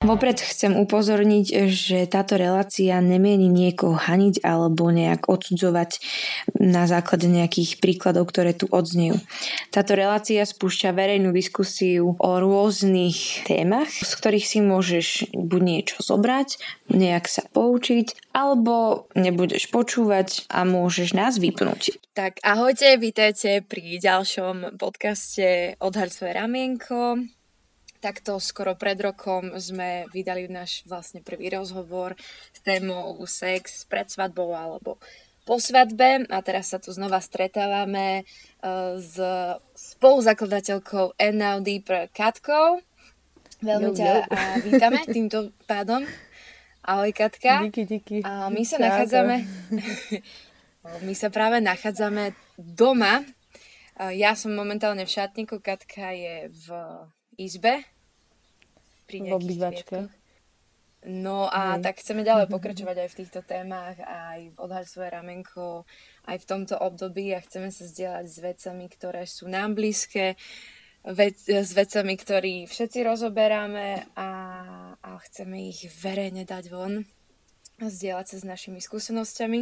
Vopred chcem upozorniť, že táto relácia nemieni niekoho haniť alebo nejak odsudzovať na základe nejakých príkladov, ktoré tu odznejú. Táto relácia spúšťa verejnú diskusiu o rôznych témach, z ktorých si môžeš buď niečo zobrať, nejak sa poučiť, alebo nebudeš počúvať a môžeš nás vypnúť. Tak ahojte, vítajte pri ďalšom podcaste Odhaľ svoje ramienko. Takto skoro pred rokom sme vydali náš vlastne prvý rozhovor s témou sex pred svadbou alebo po svadbe a teraz sa tu znova stretávame uh, s spoluzakladateľkou NLD pre Katkou. Veľmi ťa a vítame týmto pádom. Ahoj Katka. Díky, díky. A my sa nachádzame... my sa práve nachádzame doma. Ja som momentálne v šatníku, Katka je v izbe pri nejakých No a Hej. tak chceme ďalej pokračovať aj v týchto témach, aj v odhaľ svoje ramenko, aj v tomto období a chceme sa zdieľať s vecami, ktoré sú nám blízke, vec, s vecami, ktorí všetci rozoberáme a, a chceme ich verejne dať von a zdieľať sa s našimi skúsenosťami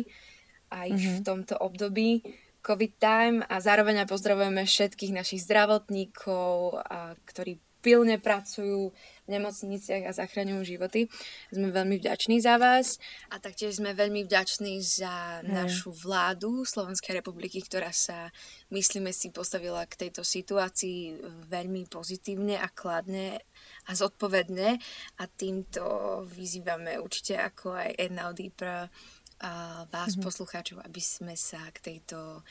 aj mm-hmm. v mhm. tomto období COVID time a zároveň aj pozdravujeme všetkých našich zdravotníkov, a, ktorí pilne pracujú v nemocniciach a zachraňujú životy. Sme veľmi vďační za vás a taktiež sme veľmi vďační za hmm. našu vládu Slovenskej republiky, ktorá sa, myslíme si, postavila k tejto situácii veľmi pozitívne a kladne a zodpovedne a týmto vyzývame určite ako aj NLD pre vás, hmm. poslucháčov, aby sme sa k tejto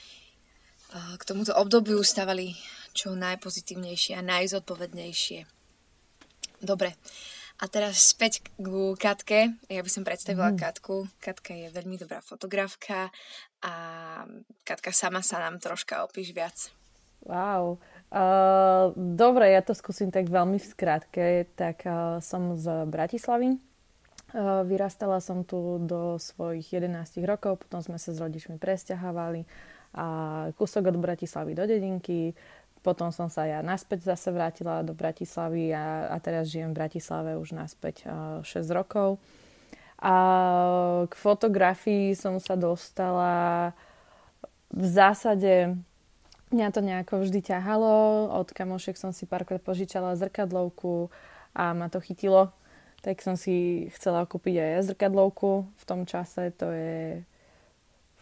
k tomuto obdobiu stávali čo najpozitívnejšie a najzodpovednejšie. Dobre, a teraz späť k Katke. Ja by som predstavila mm. Katku. Katka je veľmi dobrá fotografka a Katka sama sa nám troška opíš viac. Wow. Uh, dobre, ja to skúsim tak veľmi v skratke. Tak uh, som z Bratislavy. Uh, vyrastala som tu do svojich 11 rokov, potom sme sa s rodičmi presťahovali a kúsok od Bratislavy do dedinky. Potom som sa ja naspäť zase vrátila do Bratislavy a, a teraz žijem v Bratislave už naspäť 6 rokov. A k fotografii som sa dostala v zásade mňa to nejako vždy ťahalo. Od kamošek som si párkrát požičala zrkadlovku a ma to chytilo. Tak som si chcela kúpiť aj zrkadlovku v tom čase. To je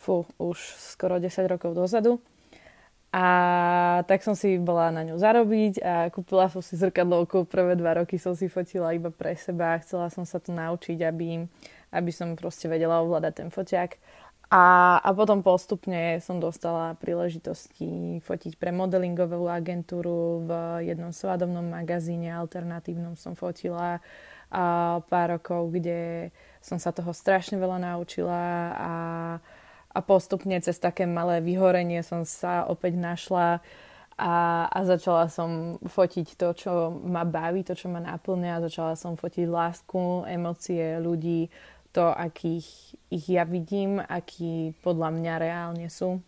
fú, už skoro 10 rokov dozadu. A tak som si bola na ňu zarobiť a kúpila som si zrkadlovku. Prvé dva roky som si fotila iba pre seba. Chcela som sa to naučiť, aby, aby som proste vedela ovládať ten foťák. A, a potom postupne som dostala príležitosti fotiť pre modelingovú agentúru v jednom svadobnom magazíne alternatívnom som fotila a pár rokov, kde som sa toho strašne veľa naučila a a postupne cez také malé vyhorenie som sa opäť našla a, a začala som fotiť to, čo ma baví, to, čo ma naplňa začala som fotiť lásku, emócie ľudí, to, akých ich ja vidím, akí podľa mňa reálne sú.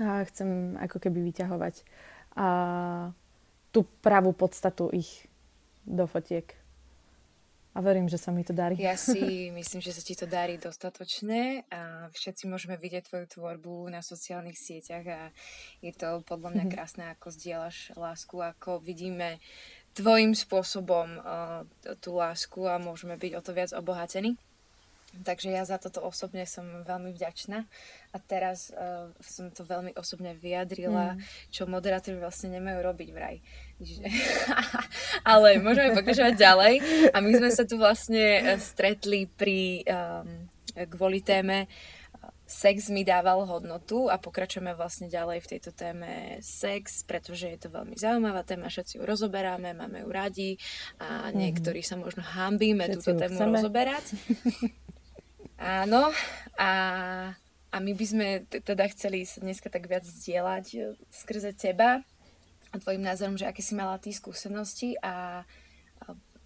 A chcem ako keby vyťahovať a tú pravú podstatu ich do fotiek a verím, že sa mi to darí. Ja si myslím, že sa ti to darí dostatočne a všetci môžeme vidieť tvoju tvorbu na sociálnych sieťach a je to podľa mňa mhm. krásne, ako zdieľaš lásku, ako vidíme tvojim spôsobom uh, tú lásku a môžeme byť o to viac obohatení. Takže ja za toto osobne som veľmi vďačná a teraz uh, som to veľmi osobne vyjadrila, mm. čo moderátori vlastne nemajú robiť vraj. Ale môžeme pokračovať ďalej a my sme sa tu vlastne eh, stretli pri um, kvôli téme sex mi dával hodnotu a pokračujeme vlastne ďalej v tejto téme sex, pretože je to veľmi zaujímavá téma, všetci ju rozoberáme, máme ju radi a mhm. niektorí sa možno hambíme túto tému chceme. rozoberať. Áno, a, a my by sme teda chceli sa dneska tak viac zdieľať e, skrze teba a tvojim názorom, že aké si mala ty skúsenosti a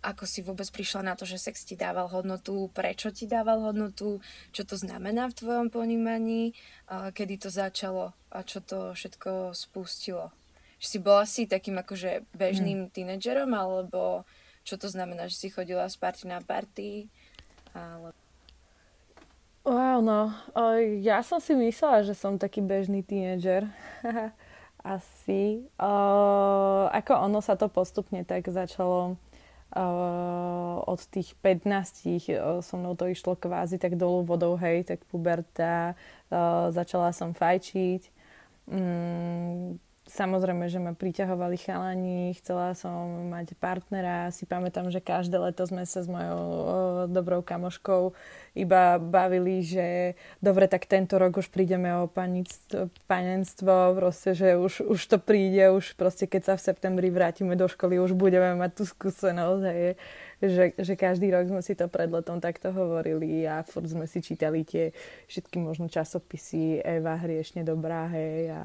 ako si vôbec prišla na to, že sex ti dával hodnotu, prečo ti dával hodnotu, čo to znamená v tvojom ponímaní, kedy to začalo a čo to všetko spustilo. Že si bola si takým akože bežným hmm. tínedžerom, alebo čo to znamená, že si chodila z party na party? Ale... Wow, no. Ja som si myslela, že som taký bežný tínedžer. Asi. Uh, ako ono sa to postupne tak začalo Uh, od tých 15 uh, so mnou to išlo kvázi tak dolu vodou, hej, tak puberta, uh, začala som fajčiť. Um, Samozrejme, že ma priťahovali chalani, chcela som mať partnera. Si pamätám, že každé leto sme sa s mojou o, dobrou kamoškou iba bavili, že dobre, tak tento rok už prídeme o panenstvo, proste, že už, už to príde, už proste keď sa v septembri vrátime do školy, už budeme mať tú skúsenosť. Hej že, že každý rok sme si to pred letom takto hovorili a furt sme si čítali tie všetky možno časopisy Eva hriešne dobrá, hej, a,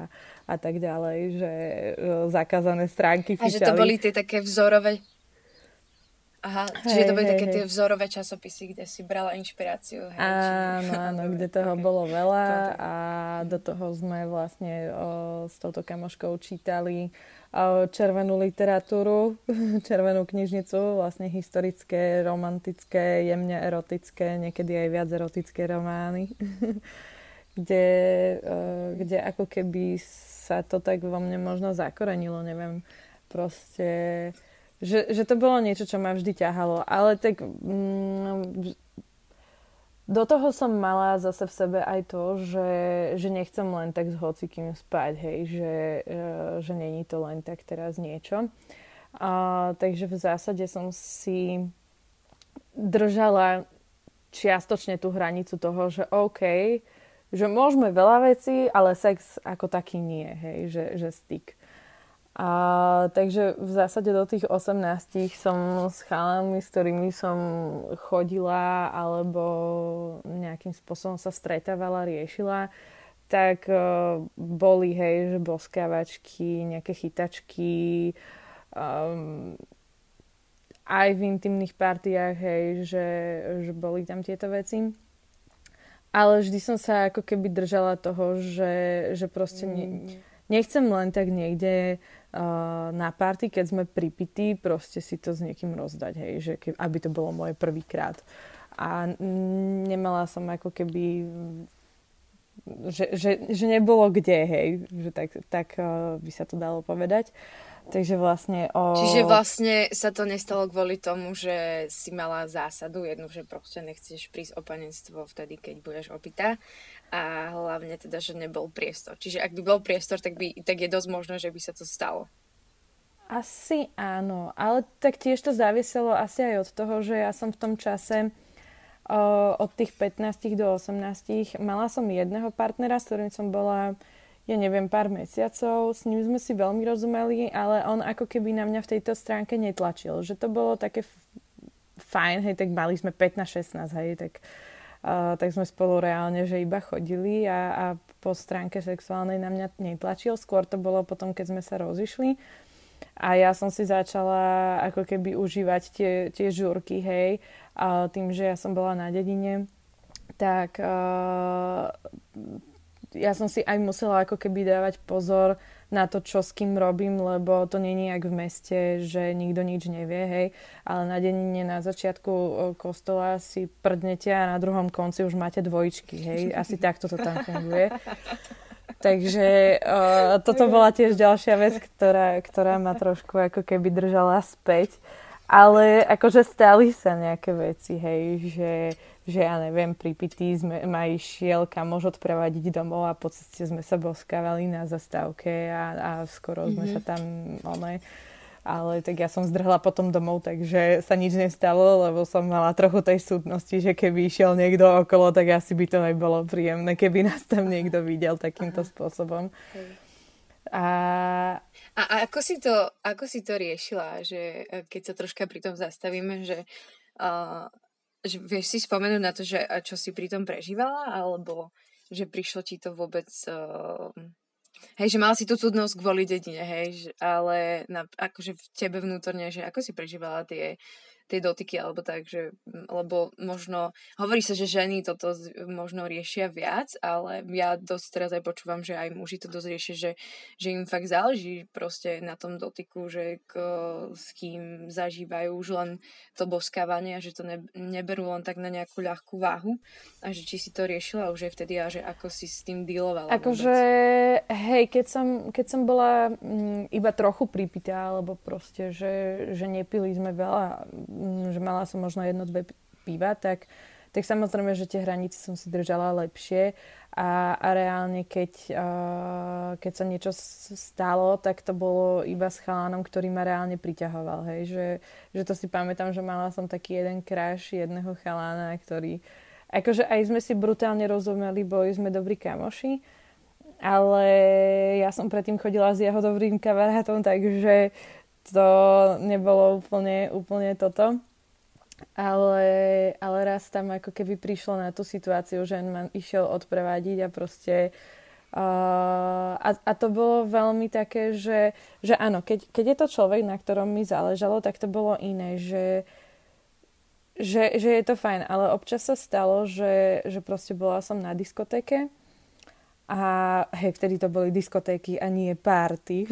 a tak ďalej, že e, zakázané stránky fičali. A že to boli tie také vzorové Aha, čiže hej, to boli hej, také hej. tie vzorové časopisy, kde si brala inšpiráciu. Hej, áno, či... áno, kde toho okay. bolo veľa a do toho sme vlastne o, s touto kamoškou čítali červenú literatúru, červenú knižnicu, vlastne historické, romantické, jemne erotické, niekedy aj viac erotické romány, kde, e, kde ako keby sa to tak vo mne možno zakorenilo, neviem, proste, že, že to bolo niečo, čo ma vždy ťahalo, ale tak mm, do toho som mala zase v sebe aj to, že, že nechcem len tak s hocikým spať, hej, že, e, že není to len tak teraz niečo. A, takže v zásade som si držala čiastočne tú hranicu toho, že OK, že môžeme veľa vecí, ale sex ako taký nie, hej, že, že styk. A, takže v zásade do tých 18 som s chalami, s ktorými som chodila alebo nejakým spôsobom sa stretávala, riešila, tak uh, boli, hej, že boskávačky, nejaké chytačky, um, aj v intimných partiách, hej, že, že boli tam tieto veci. Ale vždy som sa ako keby držala toho, že, že proste ne, nechcem len tak niekde na party, keď sme pripití, proste si to s niekým rozdať, hej, že ke, aby to bolo moje prvýkrát. A nemala som ako keby že, že, že nebolo kde, hej, že tak, tak uh, by sa to dalo povedať. Takže vlastne o... Čiže vlastne sa to nestalo kvôli tomu, že si mala zásadu jednu, že proste nechceš prísť o panenstvo vtedy, keď budeš opitá a hlavne teda, že nebol priestor. Čiže ak by bol priestor, tak, by, tak je dosť možné, že by sa to stalo. Asi áno, ale tak tiež to záviselo asi aj od toho, že ja som v tom čase o, od tých 15 do 18 mala som jedného partnera, s ktorým som bola ja neviem, pár mesiacov, s ním sme si veľmi rozumeli, ale on ako keby na mňa v tejto stránke netlačil, že to bolo také fajn, hej, tak mali sme 15-16, hej, tak, uh, tak sme spolu reálne, že iba chodili a, a po stránke sexuálnej na mňa netlačil, skôr to bolo potom, keď sme sa rozišli. A ja som si začala ako keby užívať tie, tie žúrky, hej, a tým, že ja som bola na dedine, tak uh, ja som si aj musela ako keby dávať pozor na to, čo s kým robím, lebo to je jak v meste, že nikto nič nevie, hej. Ale na denine na začiatku kostola si prdnete a na druhom konci už máte dvojičky, hej. Asi takto to tam funguje. Takže uh, toto bola tiež ďalšia vec, ktorá, ktorá ma trošku ako keby držala späť. Ale akože stali sa nejaké veci, hej, že že ja neviem, pri pití sme, ma išiel kamož odprevadiť domov a po ceste sme sa boskávali na zastávke a, a skoro mm-hmm. sme mhm. sa tam one, ale tak ja som zdrhla potom domov, takže sa nič nestalo, lebo som mala trochu tej súdnosti, že keby išiel niekto okolo, tak asi by to nebolo príjemné, keby nás tam niekto videl takýmto Aha. spôsobom. A... A, a ako, si to, ako si to riešila, že e, keď sa troška pri tom zastavíme, že, uh, že vieš si spomenúť na to, že čo si pri tom prežívala, alebo že prišlo ti to vôbec uh, Hej, že mala si tú cudnosť kvôli dedine, hej, ale na, akože v tebe vnútorne, že ako si prežívala tie tie dotyky alebo tak, že, lebo možno, hovorí sa, že ženy toto možno riešia viac, ale ja dosť teraz aj počúvam, že aj muži to dosť riešia, že, že im fakt záleží proste na tom dotyku, že k, s kým zažívajú už len to boskávanie a že to ne, neberú len tak na nejakú ľahkú váhu a že či si to riešila už aj vtedy a že ako si s tým dealovala Akože, hej, keď som, keď som bola m, mm, iba trochu pripitá, alebo proste, že, že nepili sme veľa Mm, že mala som možno jedno, dve piva, tak, tak samozrejme, že tie hranice som si držala lepšie a, a reálne, keď, uh, keď sa niečo stalo, tak to bolo iba s chalánom, ktorý ma reálne priťahoval. Hej? Že, že to si pamätám, že mala som taký jeden crash jedného chalána, ktorý... Akože aj sme si brutálne rozumeli, boli sme dobrí kamoši, ale ja som predtým chodila s jeho dobrým kamarátom, takže to nebolo úplne, úplne toto. Ale, ale raz tam ako keby prišlo na tú situáciu, že ma išiel odprevádiť a proste uh, a, a to bolo veľmi také, že, že áno, keď, keď je to človek, na ktorom mi záležalo, tak to bolo iné, že, že, že je to fajn, ale občas sa stalo, že, že proste bola som na diskotéke a hej, vtedy to boli diskotéky a nie party.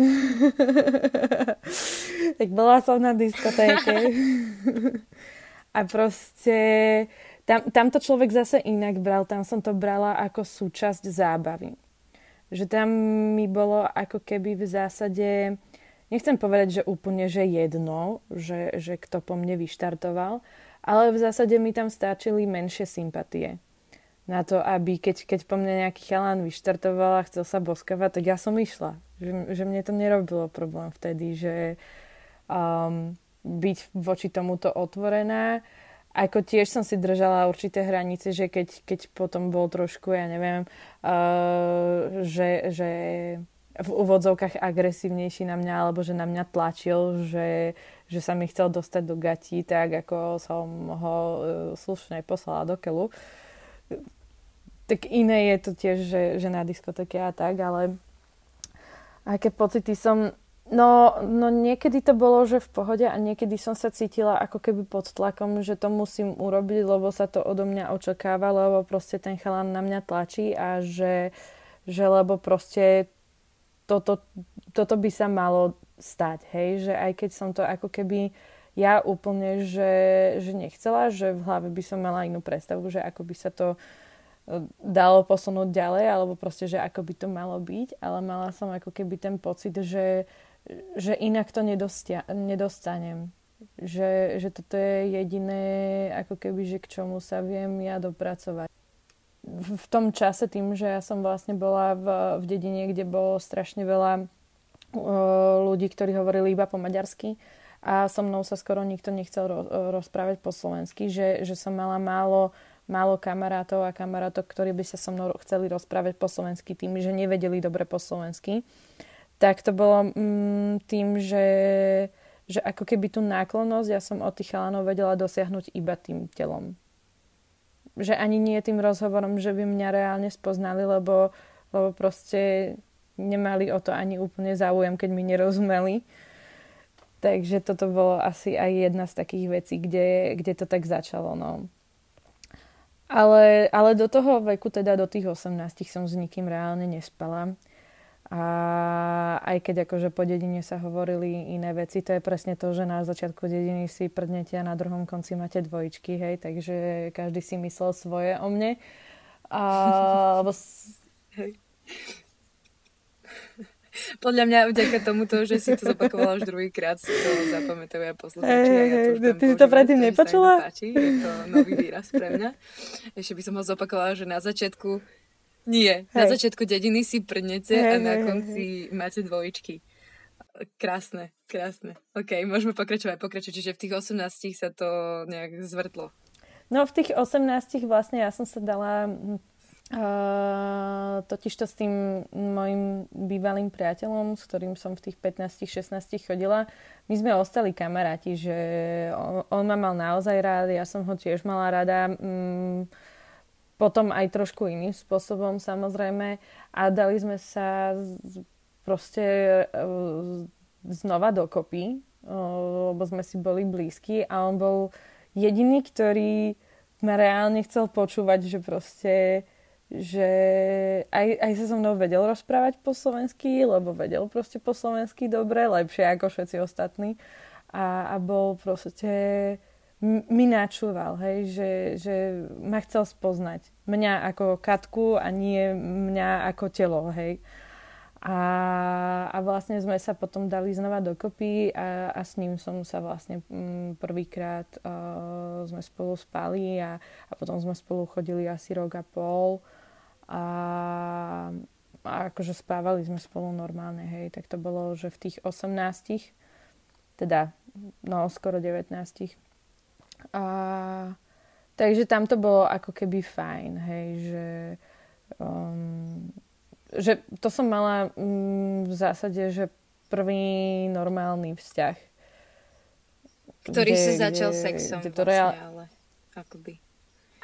tak bola som na diskotéke. a proste tam, tam to človek zase inak bral. Tam som to brala ako súčasť zábavy. Že tam mi bolo ako keby v zásade, nechcem povedať, že úplne, že jedno, že, že kto po mne vyštartoval, ale v zásade mi tam stáčili menšie sympatie na to, aby keď, keď po mne nejaký chalán vyštartoval a chcel sa boskavať, tak ja som išla. Že, že mne to nerobilo problém vtedy, že um, byť voči tomuto otvorená. Ako tiež som si držala určité hranice, že keď, keď potom bol trošku, ja neviem, uh, že, že v úvodzovkách agresívnejší na mňa, alebo že na mňa tlačil, že, že sa mi chcel dostať do gatí, tak ako som ho uh, slušne poslala do keľu. Uh, tak iné je to tiež, že, že na diskoteke a tak, ale aké pocity som... No, no niekedy to bolo, že v pohode a niekedy som sa cítila ako keby pod tlakom, že to musím urobiť, lebo sa to odo mňa očakáva, lebo proste ten chalán na mňa tlačí a že, že lebo proste toto, toto by sa malo stať, hej, že aj keď som to ako keby ja úplne, že, že nechcela, že v hlave by som mala inú predstavu, že ako by sa to dalo posunúť ďalej, alebo proste, že ako by to malo byť, ale mala som ako keby ten pocit, že, že inak to nedostia, nedostanem. Že, že toto je jediné, ako keby, že k čomu sa viem ja dopracovať. V, tom čase tým, že ja som vlastne bola v, v dedine, kde bolo strašne veľa uh, ľudí, ktorí hovorili iba po maďarsky a so mnou sa skoro nikto nechcel ro, rozprávať po slovensky, že, že som mala málo málo kamarátov a kamarátov, ktorí by sa so mnou chceli rozprávať po slovensky tým, že nevedeli dobre po slovensky, tak to bolo mm, tým, že, že ako keby tú náklonnosť ja som od tých chalanov vedela dosiahnuť iba tým telom. Že ani nie tým rozhovorom, že by mňa reálne spoznali, lebo, lebo proste nemali o to ani úplne záujem, keď mi nerozumeli. Takže toto bolo asi aj jedna z takých vecí, kde, kde to tak začalo. No. Ale, ale do toho veku, teda do tých 18 som s nikým reálne nespala. A aj keď akože po dedine sa hovorili iné veci, to je presne to, že na začiatku dediny si prdnete a na druhom konci máte dvojičky, hej, takže každý si myslel svoje o mne. A, lebo... Hej. Podľa mňa vďaka tomuto, že si to zopakovala už druhýkrát, si to zapamätajú aj poslucháči. Hey, ja to ty si to predtým nepočula? Páči, je to nový výraz pre mňa. Ešte by som ho zopakovala, že na začiatku nie, hey. na začiatku dediny si prdnete hey, a na konci hey, hey. máte dvojičky. krásne, krásne. OK, môžeme pokračovať, pokračovať. Čiže v tých 18 sa to nejak zvrtlo. No v tých 18 vlastne ja som sa dala Uh, totiž to s tým mojim bývalým priateľom, s ktorým som v tých 15-16 chodila, my sme ostali kamaráti, že on, on ma mal naozaj rád, ja som ho tiež mala rada. Mm, potom aj trošku iným spôsobom samozrejme. A dali sme sa proste uh, znova dokopy, uh, lebo sme si boli blízki. A on bol jediný, ktorý ma reálne chcel počúvať, že proste že aj, aj sa so mnou vedel rozprávať po slovensky, lebo vedel proste po slovensky dobre, lepšie ako všetci ostatní. A, a bol proste mi načúval, hej, že, že ma chcel spoznať. Mňa ako Katku a nie mňa ako telo, hej. A, a vlastne sme sa potom dali znova dokopy a, a s ním som sa vlastne mm, prvýkrát uh, sme spolu spali a, a potom sme spolu chodili asi rok a pol a, a akože spávali sme spolu normálne, hej, tak to bolo, že v tých 18 teda, no skoro 19 a takže tam to bolo ako keby fajn, hej, že um, že to som mala um, v zásade, že prvý normálny vzťah. Ktorý kde, sa začal kde, sexom kde to vlastne, reál... ale akoby.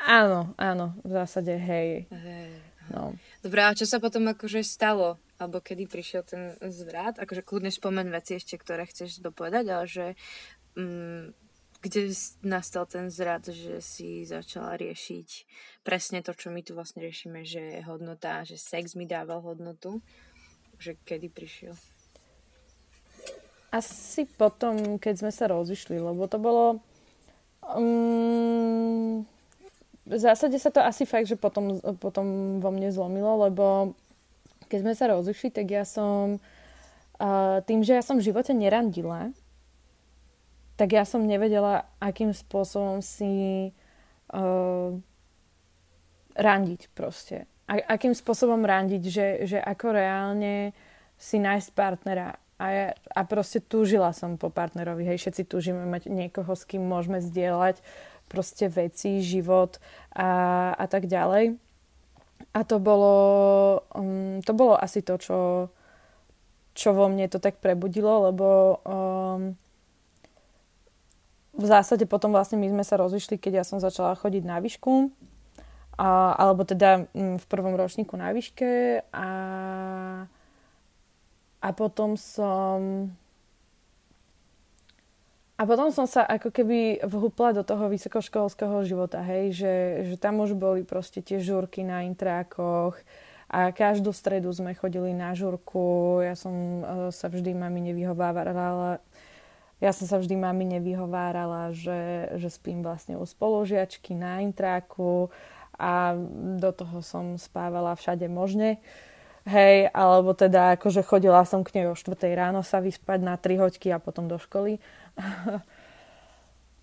Áno, áno, v zásade hej. hej. No. Dobre, a čo sa potom akože stalo? Alebo kedy prišiel ten zvrat? Akože kľudne spomen veci ešte, ktoré chceš dopovedať, ale že mm, kde nastal ten zrad, že si začala riešiť presne to, čo my tu vlastne riešime, že je hodnota, že sex mi dával hodnotu. Že kedy prišiel? Asi potom, keď sme sa rozišli, lebo to bolo... Um, v zásade sa to asi fakt, že potom, potom vo mne zlomilo, lebo keď sme sa rozišli, tak ja som uh, tým, že ja som v živote nerandila, tak ja som nevedela, akým spôsobom si uh, randiť proste. A, akým spôsobom randiť, že, že ako reálne si nájsť partnera. A, ja, a proste túžila som po partnerovi. Hej, všetci túžime mať niekoho, s kým môžeme zdieľať proste veci, život a, a tak ďalej. A to bolo, um, to bolo asi to, čo, čo vo mne to tak prebudilo, lebo um, v zásade potom vlastne my sme sa rozišli, keď ja som začala chodiť na výšku, a, alebo teda um, v prvom ročníku na výške a, a potom som a potom som sa ako keby vhupla do toho vysokoškolského života, hej, že, že tam už boli proste tie žúrky na intrákoch a každú stredu sme chodili na žúrku. Ja som uh, sa vždy mami nevyhovárala, ja som sa vždy mami nevyhovárala, že, že spím vlastne u spolužiačky na intráku a do toho som spávala všade možne. Hej, alebo teda akože chodila som k nej o 4 ráno sa vyspať na 3 hoďky a potom do školy.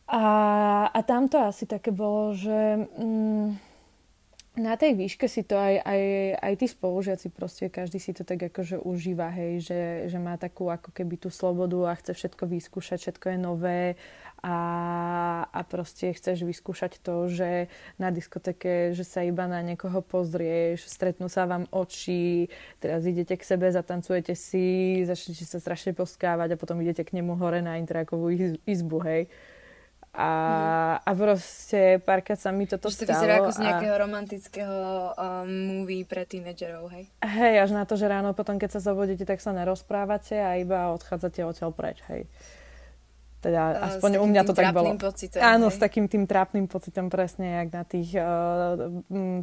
A, a tam to asi také bolo, že mm, na tej výške si to aj, aj, aj tí spolužiaci proste, každý si to tak akože užíva, hej, že, že má takú ako keby tú slobodu a chce všetko vyskúšať, všetko je nové a, a proste chceš vyskúšať to, že na diskoteke, že sa iba na niekoho pozrieš, stretnú sa vám oči, teraz idete k sebe, zatancujete si, začnete sa strašne poskávať a potom idete k nemu hore na interakovú izbu, hej. A, mm. a proste párkrát sa mi toto stalo. to vyzerá ako z nejakého a... romantického um, movie pre tínedžerov, hej? Hej, až na to, že ráno potom, keď sa zobudíte, tak sa nerozprávate a iba odchádzate odtiaľ preč, hej. Teda uh, aspoň u mňa to tak bolo. Pocitom, Áno, hej? s takým tým trápnym pocitom presne, jak na tých uh,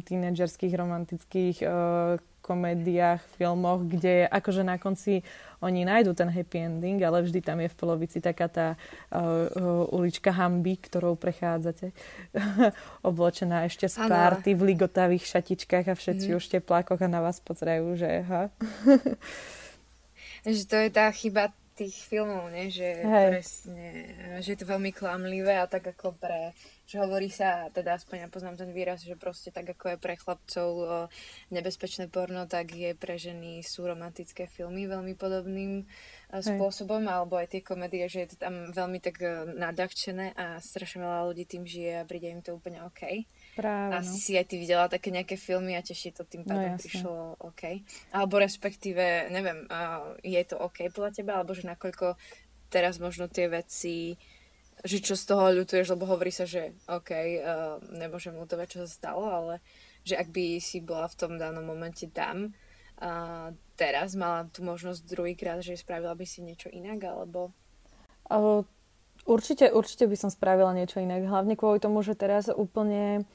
tínedžerských romantických uh, komédiách, filmoch, kde akože na konci oni nájdú ten happy ending, ale vždy tam je v polovici taká tá uh, uh, ulička hamby, ktorou prechádzate. Oblečená ešte z párty v ligotavých šatičkách a všetci mm. už teplákoch a na vás pozerajú, že ha. že to je tá chyba tých filmov, ne? že Hej. presne, že je to veľmi klamlivé a tak ako pre, že hovorí sa, teda aspoň ja poznám ten výraz, že proste tak ako je pre chlapcov nebezpečné porno, tak je pre ženy sú romantické filmy veľmi podobným spôsobom, Hej. alebo aj tie komédie, že je to tam veľmi tak e, nadavčené a strašne veľa ľudí tým žije a príde im to úplne OK. Práve, Asi no. si aj ty videla také nejaké filmy a teší to tým no, pádom no, prišlo OK. Alebo respektíve, neviem, uh, je to OK podľa teba, alebo že nakoľko teraz možno tie veci že čo z toho ľutuješ, lebo hovorí sa, že OK, uh, nemôžem ľutovať, čo sa stalo, ale že ak by si bola v tom danom momente tam, uh, teraz mala tú možnosť druhýkrát, že spravila by si niečo inak, alebo... Uh, určite, určite by som spravila niečo inak. Hlavne kvôli tomu, že teraz úplne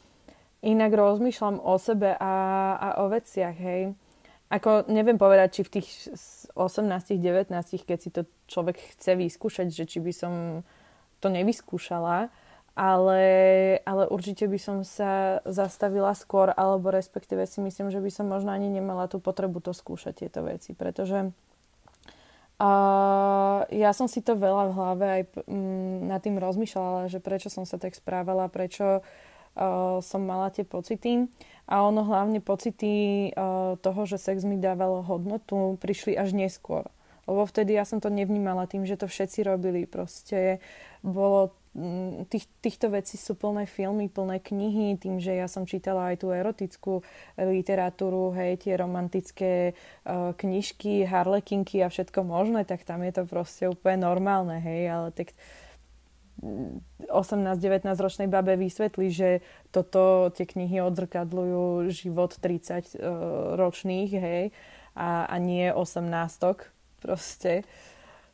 inak rozmýšľam o sebe a, a o veciach, hej. Ako neviem povedať, či v tých 18-19, keď si to človek chce vyskúšať, že či by som to nevyskúšala, ale, ale určite by som sa zastavila skôr, alebo respektíve si myslím, že by som možno ani nemala tú potrebu to skúšať, tieto veci, pretože uh, ja som si to veľa v hlave aj um, nad tým rozmýšľala, že prečo som sa tak správala, prečo som mala tie pocity. A ono hlavne pocity uh, toho, že sex mi dávalo hodnotu, prišli až neskôr. Lebo vtedy ja som to nevnímala tým, že to všetci robili. Proste bolo mm, tých, týchto vecí sú plné filmy, plné knihy, tým, že ja som čítala aj tú erotickú literatúru, hej, tie romantické uh, knižky, harlekinky a všetko možné, tak tam je to proste úplne normálne, hej, ale tak 18-19 mm, ročnej babe vysvetlí, že toto tie knihy odzrkadľujú život 30 uh, ročných, hej, a, a nie 18 proste.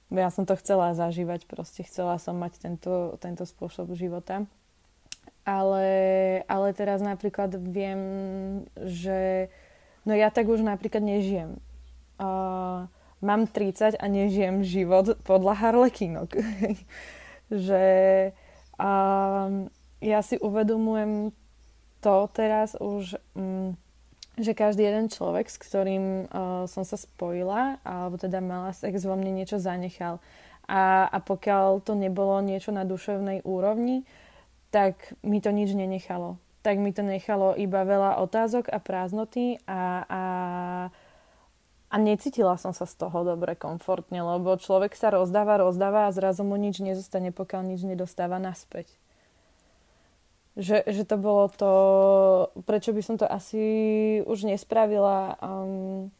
Ja som to chcela zažívať, proste chcela som mať tento, tento spôsob života. Ale, ale teraz napríklad viem, že no ja tak už napríklad nežijem. Uh, mám 30 a nežijem život podľa harlekinok. že uh, ja si uvedomujem to teraz už um, že každý jeden človek, s ktorým uh, som sa spojila, alebo teda mala sex, vo mne niečo zanechal. A, a pokiaľ to nebolo niečo na duševnej úrovni, tak mi to nič nenechalo. Tak mi to nechalo iba veľa otázok a prázdnoty a, a, a necítila som sa z toho dobre, komfortne, lebo človek sa rozdáva, rozdáva a zrazu mu nič nezostane, pokiaľ nič nedostáva naspäť že, že to bolo to, prečo by som to asi už nespravila. Um,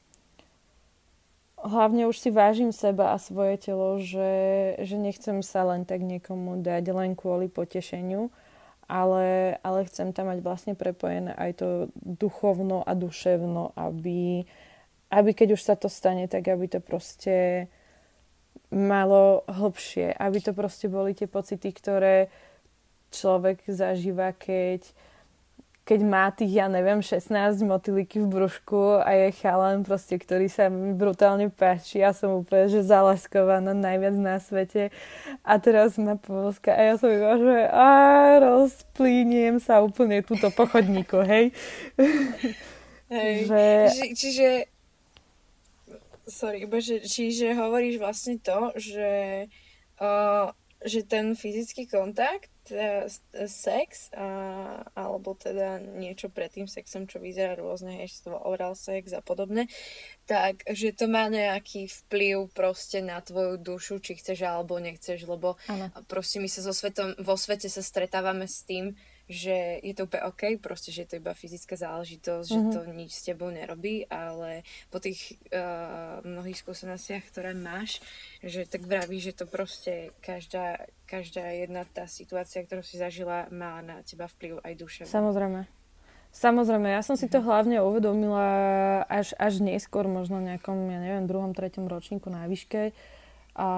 hlavne už si vážim seba a svoje telo, že, že nechcem sa len tak niekomu dať len kvôli potešeniu, ale, ale chcem tam mať vlastne prepojené aj to duchovno a duševno, aby, aby keď už sa to stane, tak aby to proste malo hlbšie, aby to proste boli tie pocity, ktoré človek zažíva, keď, keď má tých, ja neviem, 16 motýliky v brúšku a je chalan proste, ktorý sa mi brutálne páči. Ja som úplne, že zalaskovaná najviac na svete a teraz ma povozka a ja som iba, že a rozplíniem sa úplne túto pochodníku, hej. Hej, že... Či, čiže sorry, iba, že, čiže hovoríš vlastne to, že, uh, že ten fyzický kontakt teda sex a, alebo teda niečo pred tým sexom, čo vyzerá rôzne, heštvo, oral sex a podobne, tak že to má nejaký vplyv proste na tvoju dušu, či chceš alebo nechceš, lebo ano. proste my sa so svetom, vo svete sa stretávame s tým, že je to úplne OK, proste, že je to iba fyzická záležitosť, mm-hmm. že to nič s tebou nerobí, ale po tých uh, mnohých skúsenostiach, ktoré máš, že tak vraví, že to proste každá, každá jedna tá situácia, ktorú si zažila, má na teba vplyv aj duše. Samozrejme. Samozrejme, ja som si to mhm. hlavne uvedomila až, až neskôr, možno nejakom, ja neviem, druhom, treťom ročníku na výške. A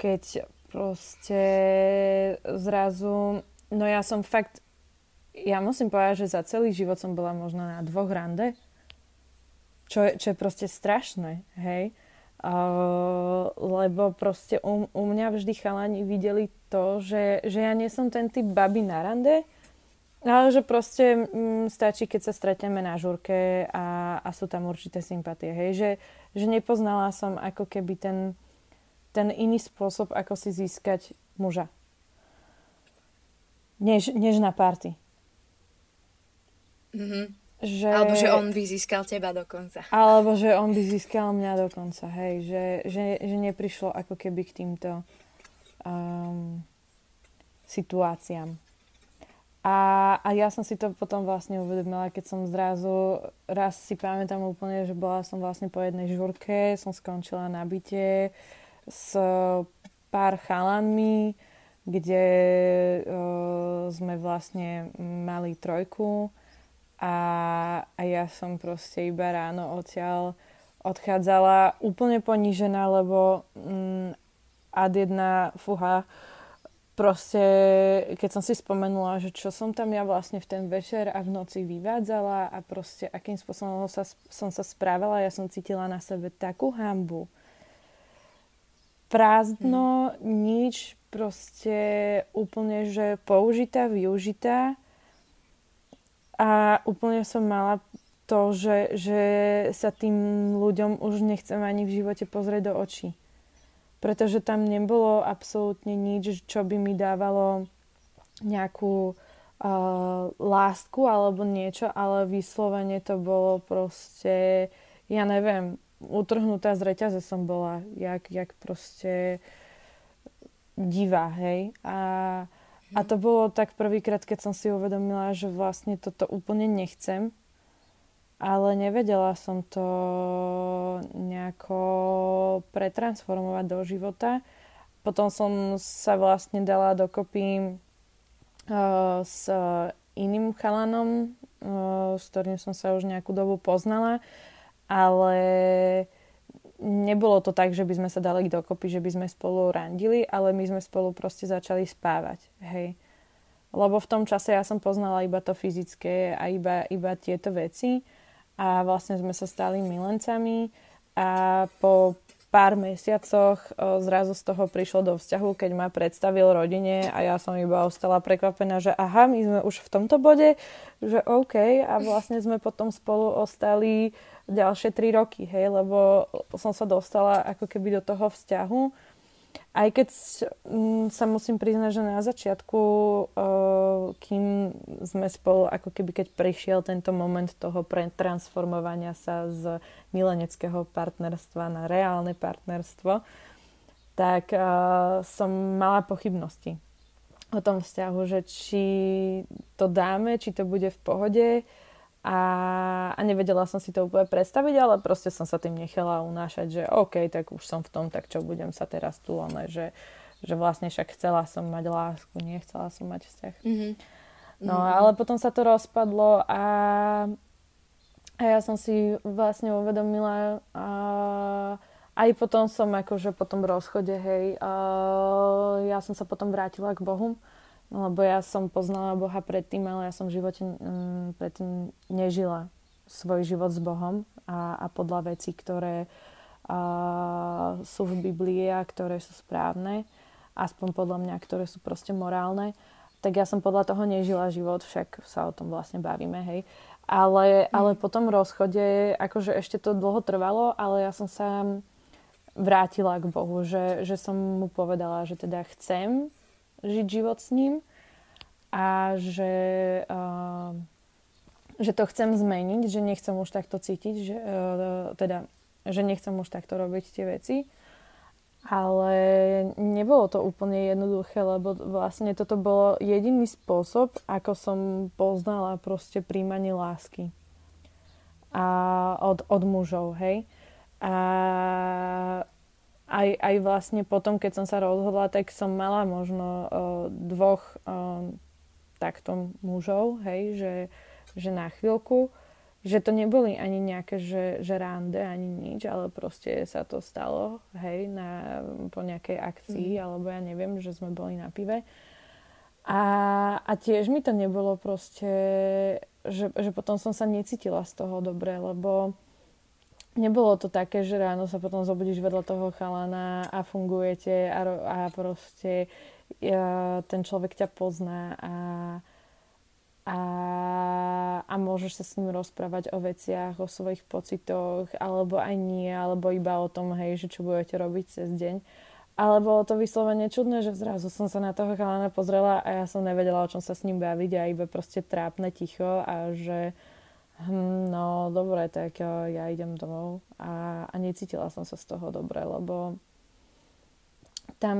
keď proste zrazu No ja som fakt, ja musím povedať, že za celý život som bola možno na dvoch rande, čo je, čo je proste strašné, hej. Uh, lebo proste u, u mňa vždy chalani videli to, že, že ja nie som ten typ baby na rande, ale že proste m, mm, stačí, keď sa stretneme na žurke a, a sú tam určité sympatie. Hej? Že, že nepoznala som ako keby ten, ten iný spôsob, ako si získať muža než, než na party. Mm-hmm. že... Alebo že on by získal teba dokonca. Alebo že on by získal mňa dokonca, hej. Že, že, že neprišlo ako keby k týmto um, situáciám. A, a ja som si to potom vlastne uvedomila, keď som zrazu, raz si pamätám úplne, že bola som vlastne po jednej žurke, som skončila na byte s pár chalanmi, kde uh, sme vlastne mali trojku a, a ja som proste iba ráno odtiaľ odchádzala úplne ponížená, lebo mm, ad jedna fuha proste, keď som si spomenula, že čo som tam ja vlastne v ten večer a v noci vyvádzala a proste akým spôsobom sa, som sa správala, ja som cítila na sebe takú hambu. Prázdno, hmm. nič, proste úplne, že použitá, využitá a úplne som mala to, že, že sa tým ľuďom už nechcem ani v živote pozrieť do očí pretože tam nebolo absolútne nič, čo by mi dávalo nejakú uh, lásku alebo niečo, ale vyslovene to bolo proste, ja neviem, utrhnutá z reťaze som bola, jak, jak proste divá, hej. A, a to bolo tak prvýkrát, keď som si uvedomila, že vlastne toto úplne nechcem ale nevedela som to nejako pretransformovať do života. Potom som sa vlastne dala dokopy uh, s iným chalanom, uh, s ktorým som sa už nejakú dobu poznala, ale nebolo to tak, že by sme sa dali dokopy, že by sme spolu randili, ale my sme spolu proste začali spávať, hej. Lebo v tom čase ja som poznala iba to fyzické a iba, iba tieto veci a vlastne sme sa stali milencami a po pár mesiacoch o, zrazu z toho prišlo do vzťahu, keď ma predstavil rodine a ja som iba ostala prekvapená, že aha, my sme už v tomto bode, že OK a vlastne sme potom spolu ostali ďalšie tri roky, hej, lebo som sa dostala ako keby do toho vzťahu aj keď mm, sa musím priznať, že na začiatku, kým sme spolu, ako keby keď prišiel tento moment toho transformovania sa z mileneckého partnerstva na reálne partnerstvo, tak som mala pochybnosti o tom vzťahu, že či to dáme, či to bude v pohode, a, a nevedela som si to úplne predstaviť, ale proste som sa tým nechala unášať, že OK, tak už som v tom, tak čo budem sa teraz tu len, že, že vlastne však chcela som mať lásku, nechcela som mať vzťah. Mm-hmm. No mm-hmm. ale potom sa to rozpadlo a, a ja som si vlastne uvedomila a aj potom som akože po tom rozchode, hej, a ja som sa potom vrátila k Bohu lebo ja som poznala Boha predtým, ale ja som v živote um, predtým nežila svoj život s Bohom a, a podľa vecí, ktoré uh, sú v Biblii a ktoré sú správne, aspoň podľa mňa, ktoré sú proste morálne, tak ja som podľa toho nežila život, však sa o tom vlastne bavíme, hej. Ale, ale mm. po tom rozchode, akože ešte to dlho trvalo, ale ja som sa vrátila k Bohu, že, že som mu povedala, že teda chcem žiť život s ním a že, uh, že to chcem zmeniť, že nechcem už takto cítiť, že, uh, teda, že nechcem už takto robiť tie veci. Ale nebolo to úplne jednoduché, lebo vlastne toto bolo jediný spôsob, ako som poznala proste príjmanie lásky. A od, od mužov, hej. A aj, aj vlastne potom, keď som sa rozhodla, tak som mala možno uh, dvoch uh, takto mužov, hej, že, že na chvíľku, že to neboli ani nejaké, že, že rande, ani nič, ale proste sa to stalo, hej, na, po nejakej akcii, mm. alebo ja neviem, že sme boli na pive. A, a tiež mi to nebolo proste, že, že potom som sa necítila z toho dobre, lebo nebolo to také, že ráno sa potom zobudíš vedľa toho chalana a fungujete a, a proste ja, ten človek ťa pozná a, a, a môžeš sa s ním rozprávať o veciach, o svojich pocitoch, alebo aj nie, alebo iba o tom, hej, že čo budete robiť cez deň. Ale bolo to vyslovene čudné, že zrazu som sa na toho chalana pozrela a ja som nevedela, o čom sa s ním baviť a iba proste trápne ticho a že no dobre, tak ja idem domov a, a necítila som sa z toho dobre, lebo tam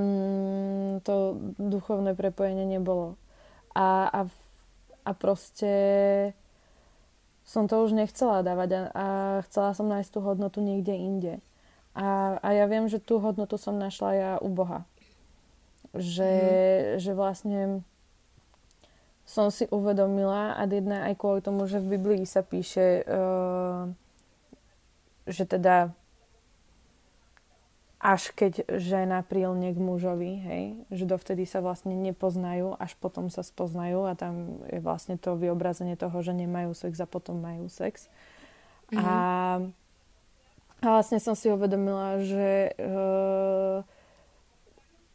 to duchovné prepojenie nebolo. A, a, a proste som to už nechcela dávať a, a chcela som nájsť tú hodnotu niekde inde. A, a ja viem, že tú hodnotu som našla ja u Boha. Že, mm. že vlastne som si uvedomila a jedna aj kvôli tomu, že v Biblii sa píše, uh, že teda až keď žena prilne k mužovi, hej, že dovtedy sa vlastne nepoznajú, až potom sa spoznajú a tam je vlastne to vyobrazenie toho, že nemajú sex a potom majú sex. Mm-hmm. A, a vlastne som si uvedomila, že uh,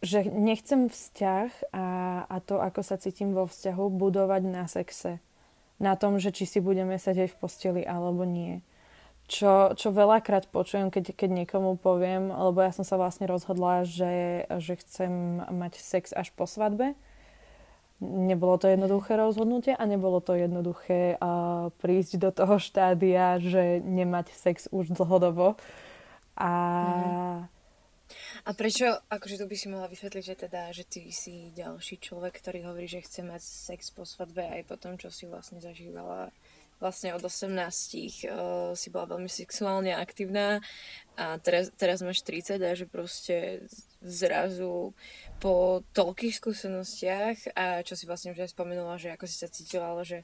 že nechcem vzťah a, a to, ako sa cítim vo vzťahu, budovať na sexe. Na tom, že či si budeme sedieť v posteli alebo nie. Čo, čo veľakrát počujem, keď, keď niekomu poviem, lebo ja som sa vlastne rozhodla, že, že chcem mať sex až po svadbe. Nebolo to jednoduché rozhodnutie a nebolo to jednoduché uh, prísť do toho štádia, že nemať sex už dlhodobo. A, mm a prečo, akože tu by si mohla vysvetliť, že teda, že ty si ďalší človek, ktorý hovorí, že chce mať sex po svadbe aj po tom, čo si vlastne zažívala vlastne od 18 uh, si bola veľmi sexuálne aktívna a teraz, teraz máš 30 a že proste zrazu po toľkých skúsenostiach a čo si vlastne už aj spomenula, že ako si sa cítila, ale že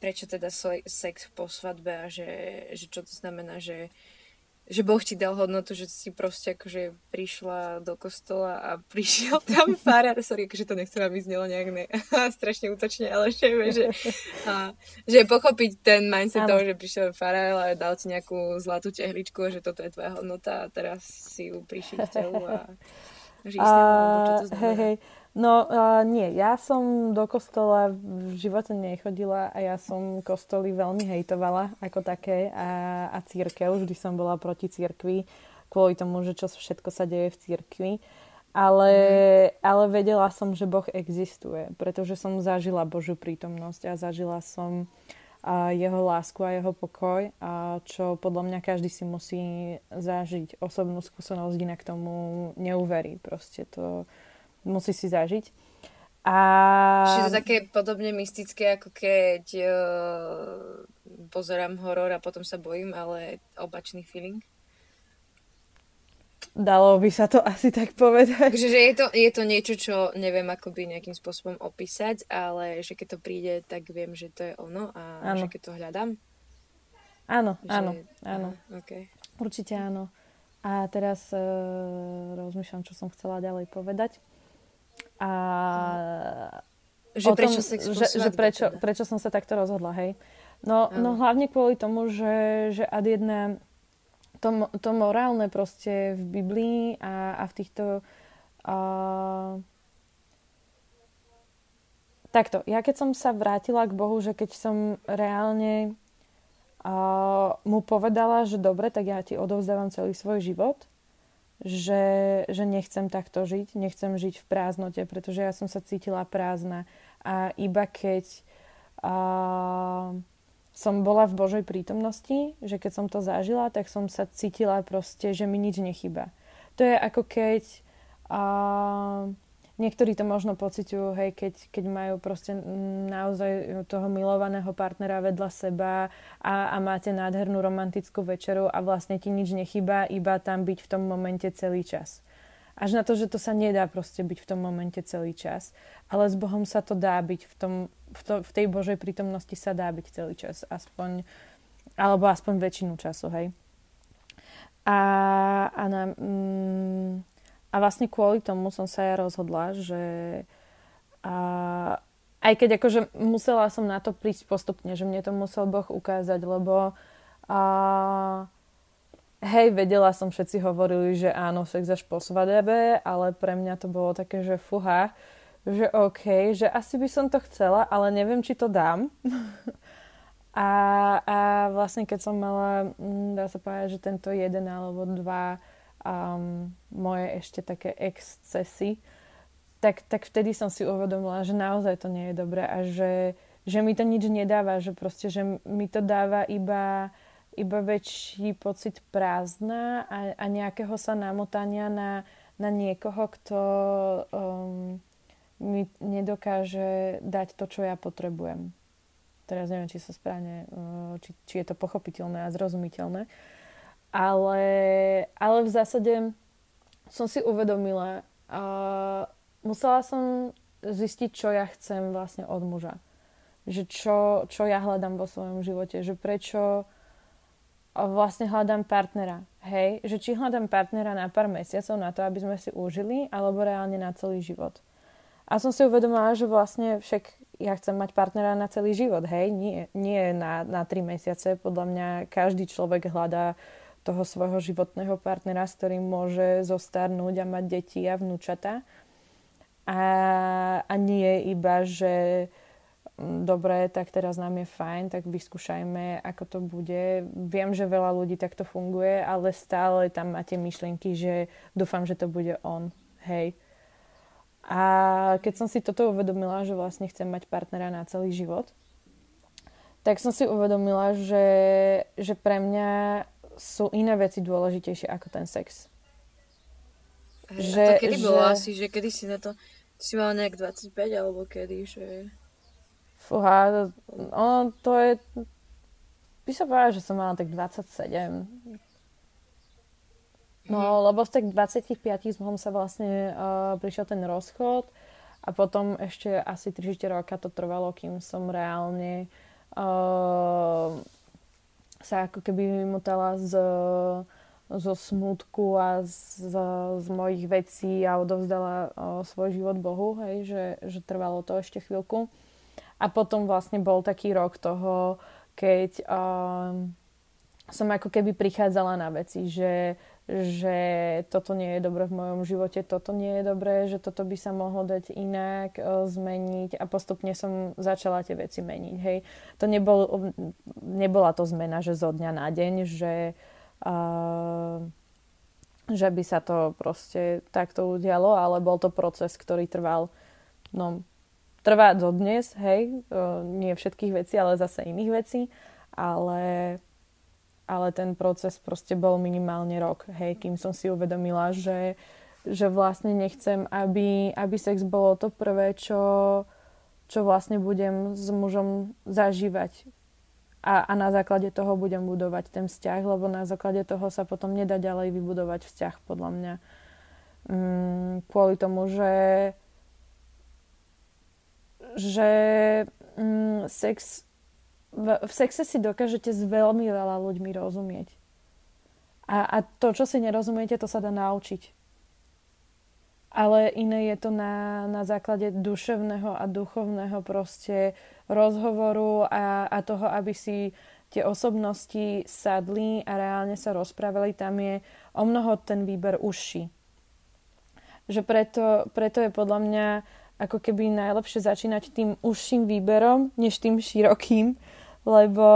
prečo teda sex po svadbe a že, že čo to znamená, že že Boh ti dal hodnotu, že si proste akože prišla do kostola a prišiel tam farár, sorry, akože to nechcem, aby znelo nejak ne, strašne útočne, ale že, že, a, že pochopiť ten mindset ano. toho, že prišiel farár a dal ti nejakú zlatú tehličku, že toto je tvoja hodnota a teraz si ju prišiel k telu a žiť s čo to znamená. Hej, hej. No uh, nie, ja som do kostola v živote nechodila a ja som kostoly veľmi hejtovala ako také a, a církev. Vždy som bola proti církvi kvôli tomu, že čo všetko sa deje v církvi. Ale, mm. ale vedela som, že Boh existuje, pretože som zažila Božiu prítomnosť a zažila som a jeho lásku a jeho pokoj, a čo podľa mňa každý si musí zažiť osobnú skúsenosť, inak tomu neuverí. Proste to, musí si zažiť. A... Čiže to také podobne mystické, ako keď uh, pozerám horor a potom sa bojím, ale obačný feeling? Dalo by sa to asi tak povedať. Takže že je, to, je to niečo, čo neviem akoby nejakým spôsobom opísať, ale že keď to príde, tak viem, že to je ono a ano. že keď to hľadám. Áno, že... áno, áno. okay. Určite áno. A teraz uh, rozmýšľam, čo som chcela ďalej povedať. A že prečo tom, sex že, že prečo, teda. prečo som sa takto rozhodla, hej. No, no hlavne kvôli tomu, že, že ad jedna to, to morálne proste v Biblii a, a v týchto a, takto, ja keď som sa vrátila k Bohu, že keď som reálne a, mu povedala, že dobre, tak ja ti odovzdávam celý svoj život, že, že nechcem takto žiť, nechcem žiť v prázdnote, pretože ja som sa cítila prázdna a iba keď a, som bola v Božej prítomnosti, že keď som to zažila, tak som sa cítila proste, že mi nič nechyba. To je ako keď a, Niektorí to možno pociťujú, hej, keď, keď majú proste naozaj toho milovaného partnera vedľa seba a, a máte nádhernú romantickú večeru a vlastne ti nič nechýba, iba tam byť v tom momente celý čas. Až na to, že to sa nedá proste byť v tom momente celý čas. Ale s Bohom sa to dá byť v, tom, v, to, v tej Božej prítomnosti sa dá byť celý čas. Aspoň, alebo aspoň väčšinu času, hej. A, a na, mm, a vlastne kvôli tomu som sa ja rozhodla, že a, aj keď akože musela som na to prísť postupne, že mne to musel Boh ukázať, lebo a, hej, vedela som, všetci hovorili, že áno, sex až po svadebe, ale pre mňa to bolo také, že fuha, že OK, že asi by som to chcela, ale neviem, či to dám. a, a vlastne keď som mala, mm, dá sa povedať, že tento jeden alebo dva um, moje ešte také excesy, tak, tak vtedy som si uvedomila, že naozaj to nie je dobré a že, že mi to nič nedáva, že proste, že mi to dáva iba, iba väčší pocit prázdna a, a nejakého sa namotania na, na niekoho, kto um, mi nedokáže dať to, čo ja potrebujem. Teraz neviem, či sa správne, uh, či, či je to pochopiteľné a zrozumiteľné. Ale, ale v zásade som si uvedomila, uh, musela som zistiť, čo ja chcem vlastne od muža. Že čo, čo ja hľadám vo svojom živote. Že prečo vlastne hľadám partnera. Hej, že či hľadám partnera na pár mesiacov na to, aby sme si užili, alebo reálne na celý život. A som si uvedomila, že vlastne však ja chcem mať partnera na celý život, hej, nie, nie na, na tri mesiace. Podľa mňa každý človek hľadá toho svojho životného partnera, s ktorým môže zostarnúť a mať deti a vnúčata. A, a nie iba, že mm, dobre, tak teraz nám je fajn, tak vyskúšajme, ako to bude. Viem, že veľa ľudí takto funguje, ale stále tam máte myšlienky, že dúfam, že to bude on. Hej. A keď som si toto uvedomila, že vlastne chcem mať partnera na celý život, tak som si uvedomila, že, že pre mňa sú iné veci dôležitejšie ako ten sex. Že, a to kedy že... bolo asi, že kedy si na to si mal nejak 25 alebo kedy, že... Fúha, ono to je... By sa povedala, že som mala tak 27. No, mm. lebo v tak 25 som sa vlastne uh, prišiel ten rozchod a potom ešte asi 3 roka to trvalo, kým som reálne uh, sa ako keby vymotala z zo smutku a z, z mojich vecí a odovzdala svoj život Bohu, hej, že, že trvalo to ešte chvíľku. A potom vlastne bol taký rok toho, keď o, som ako keby prichádzala na veci, že, že toto nie je dobré v mojom živote, toto nie je dobré, že toto by sa mohlo dať inak, o, zmeniť a postupne som začala tie veci meniť. Hej. To nebol, nebola to zmena, že zo dňa na deň, že že by sa to proste takto udialo, ale bol to proces, ktorý trval, no, trvá dodnes, hej, nie všetkých vecí, ale zase iných vecí, ale, ale ten proces proste bol minimálne rok, hej, kým som si uvedomila, že, že vlastne nechcem, aby, aby sex bolo to prvé, čo, čo vlastne budem s mužom zažívať a, a na základe toho budem budovať ten vzťah, lebo na základe toho sa potom nedá ďalej vybudovať vzťah, podľa mňa. Mm, kvôli tomu, že že mm, sex v, v sexe si dokážete s veľmi veľa ľuďmi rozumieť. A, a to, čo si nerozumiete, to sa dá naučiť ale iné je to na, na základe duševného a duchovného proste rozhovoru a, a toho, aby si tie osobnosti sadli a reálne sa rozprávali, tam je o mnoho ten výber užší. Že preto, preto je podľa mňa ako keby najlepšie začínať tým užším výberom, než tým širokým, lebo,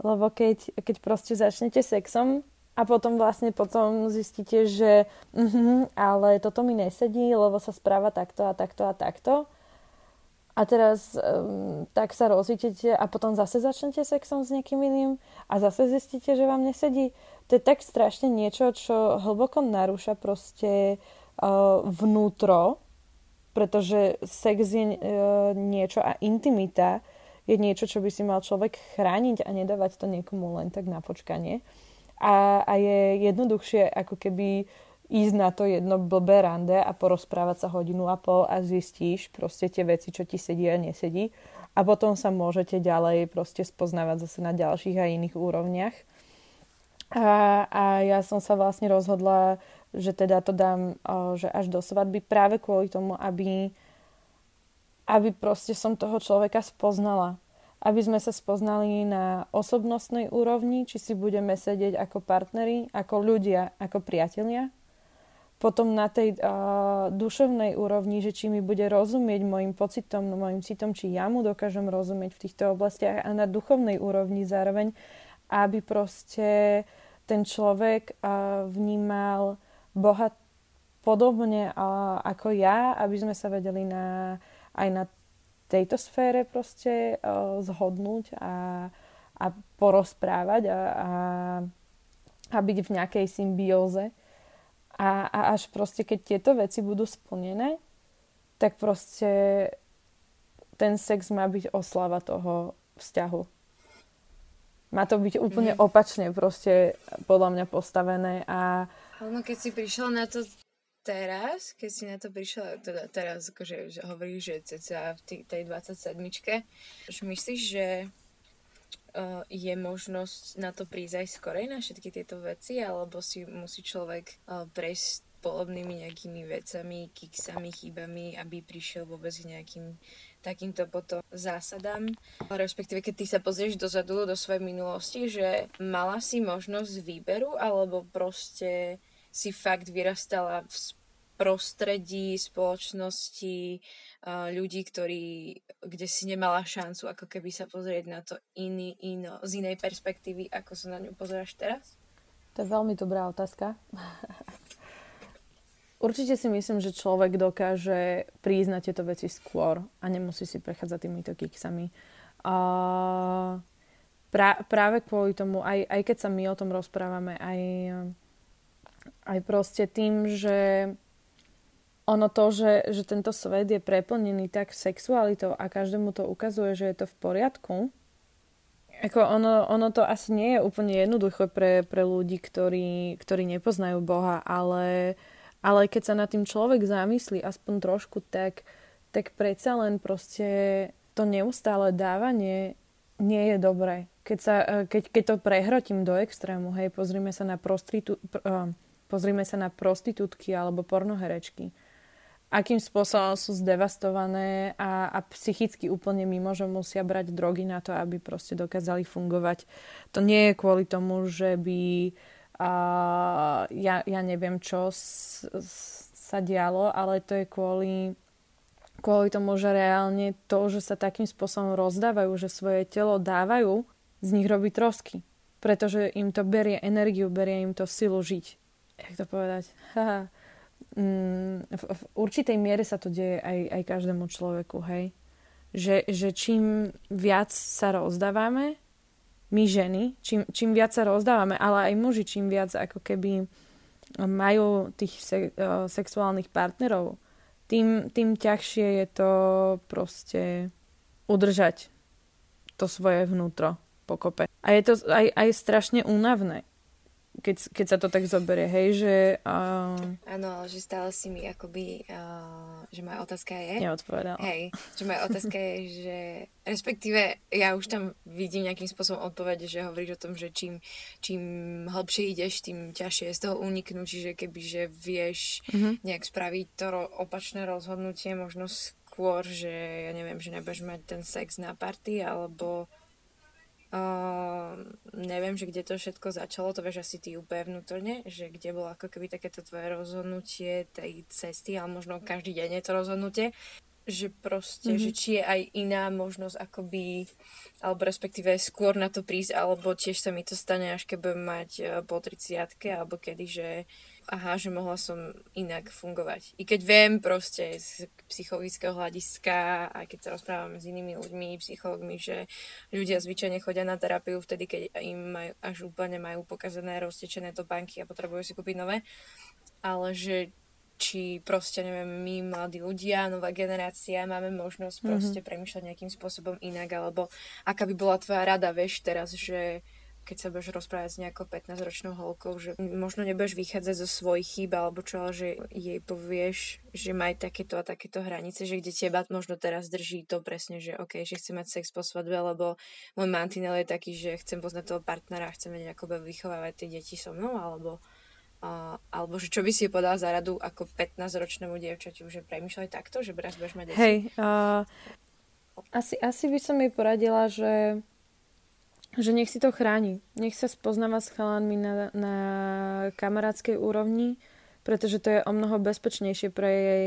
lebo keď, keď proste začnete sexom, a potom vlastne potom zistíte, že uh-huh, ale toto mi nesedí, lebo sa správa takto a takto a takto. A teraz um, tak sa rozítete a potom zase začnete sexom s niekým iným a zase zistíte, že vám nesedí. To je tak strašne niečo, čo hlboko narúša proste uh, vnútro, pretože sex je uh, niečo a intimita je niečo, čo by si mal človek chrániť a nedávať to niekomu len tak na počkanie a, a je jednoduchšie ako keby ísť na to jedno blbé rande a porozprávať sa hodinu a pol a zistíš proste tie veci, čo ti sedí a nesedí a potom sa môžete ďalej proste spoznávať zase na ďalších a iných úrovniach. A, a ja som sa vlastne rozhodla, že teda to dám že až do svadby práve kvôli tomu, aby, aby proste som toho človeka spoznala aby sme sa spoznali na osobnostnej úrovni, či si budeme sedieť ako partneri, ako ľudia, ako priatelia. Potom na tej uh, duševnej úrovni, že či mi bude rozumieť môjim pocitom, môjim citom, či ja mu dokážem rozumieť v týchto oblastiach a na duchovnej úrovni zároveň, aby proste ten človek uh, vnímal Boha podobne uh, ako ja, aby sme sa vedeli na, aj na tejto sfére proste uh, zhodnúť a, a porozprávať a, a, a byť v nejakej symbióze. A, a až proste, keď tieto veci budú splnené, tak proste ten sex má byť oslava toho vzťahu. Má to byť úplne mm-hmm. opačne proste podľa mňa postavené a... No keď si prišla na to teraz, keď si na to prišla, teda teraz akože že hovoríš, že ceca v tej, tej 27 že myslíš, že uh, je možnosť na to prísť aj skorej na všetky tieto veci, alebo si musí človek uh, prejsť podobnými nejakými vecami, kiksami, chybami, aby prišiel vôbec k nejakým takýmto potom zásadám. Respektíve, keď ty sa pozrieš dozadu do svojej minulosti, že mala si možnosť výberu, alebo proste si fakt vyrastala v prostredí, spoločnosti, ľudí, ktorí, kde si nemala šancu ako keby sa pozrieť na to iný, ino, z inej perspektívy, ako sa na ňu pozeráš teraz? To je veľmi dobrá otázka. Určite si myslím, že človek dokáže prísť na tieto veci skôr a nemusí si prechádzať týmito kiksami. A pra, práve kvôli tomu, aj, aj keď sa my o tom rozprávame, aj, aj proste tým, že ono to, že, že tento svet je preplnený tak sexualitou a každému to ukazuje, že je to v poriadku, ako ono, ono to asi nie je úplne jednoduché pre, pre ľudí, ktorí, ktorí nepoznajú Boha, ale ale keď sa nad tým človek zamyslí aspoň trošku, tak, tak predsa len proste to neustále dávanie nie je dobré. Keď, sa, e, keď, keď to prehrotím do extrému, hej, pozrime sa na, prostitu, uh, pozrime sa na prostitútky alebo pornoherečky. Akým spôsobom sú zdevastované a, a psychicky úplne mimo, že musia brať drogy na to, aby proste dokázali fungovať. To nie je kvôli tomu, že by a ja, ja neviem, čo s, s, sa dialo, ale to je kvôli, kvôli tomu, že reálne to, že sa takým spôsobom rozdávajú, že svoje telo dávajú, z nich robí trosky. Pretože im to berie energiu, berie im to silu žiť. Jak to povedať? Mm, v, v určitej miere sa to deje aj, aj každému človeku, hej? Že, že čím viac sa rozdávame, my ženy, čím, čím viac sa rozdávame, ale aj muži, čím viac ako keby majú tých se, uh, sexuálnych partnerov, tým, tým ťažšie je to proste udržať to svoje vnútro pokope. A je to aj, aj strašne únavné keď, keď sa to tak zoberie, hej, že... Uh... Áno, ale že stále si mi akoby, uh, že moja otázka je... Neodpovedala. Hej, že moja otázka je, že respektíve ja už tam vidím nejakým spôsobom odpoveď, že hovoríš o tom, že čím, čím hlbšie ideš, tým ťažšie je z toho uniknúť, čiže keby, že vieš mm-hmm. nejak spraviť to opačné rozhodnutie, možno skôr, že ja neviem, že nebudeš mať ten sex na party, alebo Uh, neviem, že kde to všetko začalo, to vieš asi ty úplne vnútorne, že kde bolo ako keby takéto tvoje rozhodnutie tej cesty, ale možno každý deň je to rozhodnutie, že proste, mm-hmm. že či je aj iná možnosť akoby, alebo respektíve skôr na to prísť, alebo tiež sa mi to stane, až keď budem mať uh, po 30 alebo kedy, že aha, že mohla som inak fungovať. I keď viem proste z psychologického hľadiska, aj keď sa rozprávam s inými ľuďmi, psychologmi, že ľudia zvyčajne chodia na terapiu vtedy, keď im majú, až úplne majú pokazané roztečené topánky a potrebujú si kúpiť nové. Ale že či proste, neviem, my, mladí ľudia, nová generácia, máme možnosť mm-hmm. proste premýšľať nejakým spôsobom inak, alebo aká by bola tvoja rada, vieš, teraz, že keď sa budeš rozprávať s nejakou 15-ročnou holkou, že možno nebudeš vychádzať zo svojich chýb alebo čo, ale že jej povieš, že maj takéto a takéto hranice, že kde teba možno teraz drží to presne, že OK, že chcem mať sex po svadbe, lebo môj mantinel je taký, že chcem poznať toho partnera, chcem nejako vychovávať tie deti so mnou, alebo alebo že čo by si povedala za radu ako 15-ročnému dievčaťu, že premýšľaj takto, že raz budeš mať deti? Hej, uh, asi, asi by som jej poradila, že že nech si to chráni. Nech sa spoznáva s chalanmi na, na kamarádskej úrovni, pretože to je o mnoho bezpečnejšie pre jej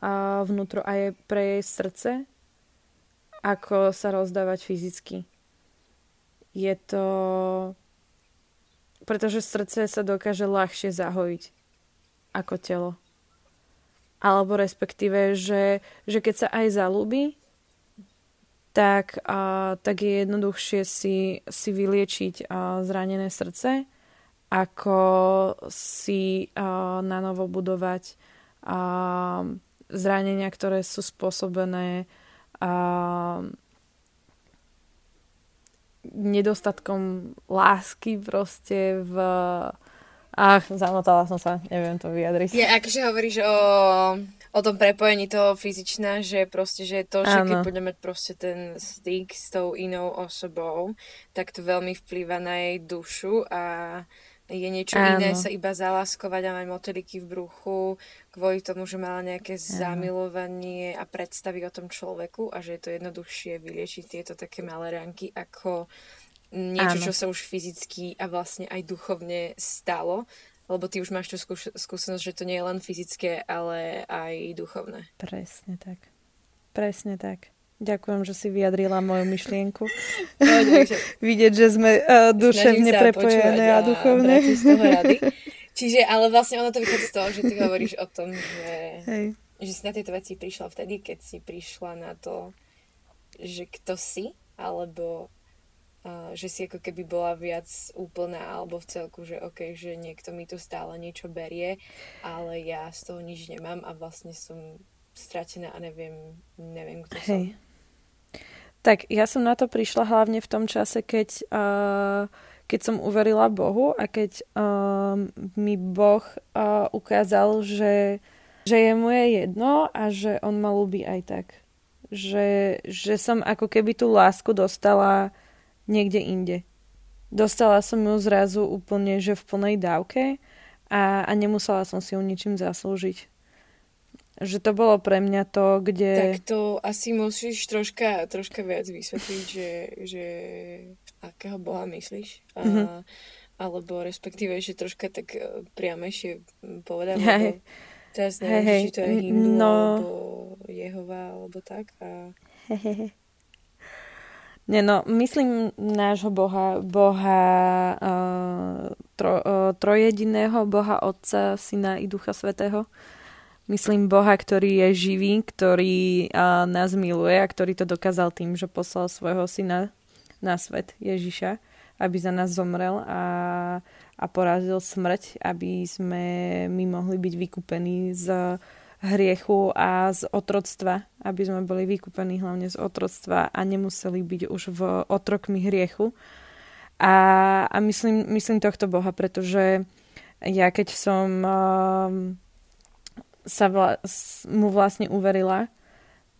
a vnútro a je pre jej srdce, ako sa rozdávať fyzicky. Je to... Pretože srdce sa dokáže ľahšie zahojiť ako telo. Alebo respektíve, že, že keď sa aj zalúbi, tak, a, tak je jednoduchšie si, si vyliečiť a, zranené srdce, ako si a, na novo budovať a, zranenia, ktoré sú spôsobené a, nedostatkom lásky proste v... Ach, zamotala som sa, neviem to vyjadriť. Je, akože hovoríš o o tom prepojení toho fyzičná, že proste, že to, že keď budeme mať proste ten styk s tou inou osobou, tak to veľmi vplýva na jej dušu a je niečo Áno. iné sa iba zaláskovať a mať moteliky v bruchu kvôli tomu, že mala nejaké Áno. zamilovanie a predstavy o tom človeku a že je to jednoduchšie vyliečiť tieto také malé ranky ako niečo, Áno. čo sa už fyzicky a vlastne aj duchovne stalo lebo ty už máš tú skúš- skúsenosť, že to nie je len fyzické, ale aj duchovné. Presne tak. Presne tak. Ďakujem, že si vyjadrila moju myšlienku. No, Vidieť, že sme uh, duševne prepojené a, a duchovne. Čiže, ale vlastne ono to vychádza z toho, že ty hovoríš o tom, že, Hej. že si na tieto veci prišla vtedy, keď si prišla na to, že kto si, alebo že si ako keby bola viac úplná alebo v celku, že ok, že niekto mi tu stále niečo berie, ale ja z toho nič nemám a vlastne som stratená a neviem, neviem kto Hej. som. Tak ja som na to prišla hlavne v tom čase, keď, uh, keď som uverila Bohu a keď uh, mi Boh uh, ukázal, že, že je moje jedno a že On ma ľúbi aj tak. Že, že som ako keby tú lásku dostala niekde inde. Dostala som ju zrazu úplne, že v plnej dávke a, a nemusela som si ju ničím zaslúžiť. Že to bolo pre mňa to, kde... Tak to asi musíš troška, troška viac vysvetliť, že, že akého Boha myslíš. A, mm-hmm. Alebo respektíve, že troška tak e, priamejšie povedať, hey. lebo teraz neviem, hey, či to je Hindu, no... alebo Jehova, alebo tak. A... Hey, hey, hey. Nie, no, myslím nášho Boha, Boha uh, tro, uh, trojediného, Boha Otca, Syna i Ducha Svetého. Myslím Boha, ktorý je živý, ktorý uh, nás miluje a ktorý to dokázal tým, že poslal svojho syna na svet Ježiša, aby za nás zomrel a, a porazil smrť, aby sme my mohli byť vykúpení z hriechu a z otroctva, aby sme boli vykúpení hlavne z otroctva a nemuseli byť už v otrokmi hriechu. A, a myslím, myslím tohto Boha, pretože ja keď som sa vla, mu vlastne uverila,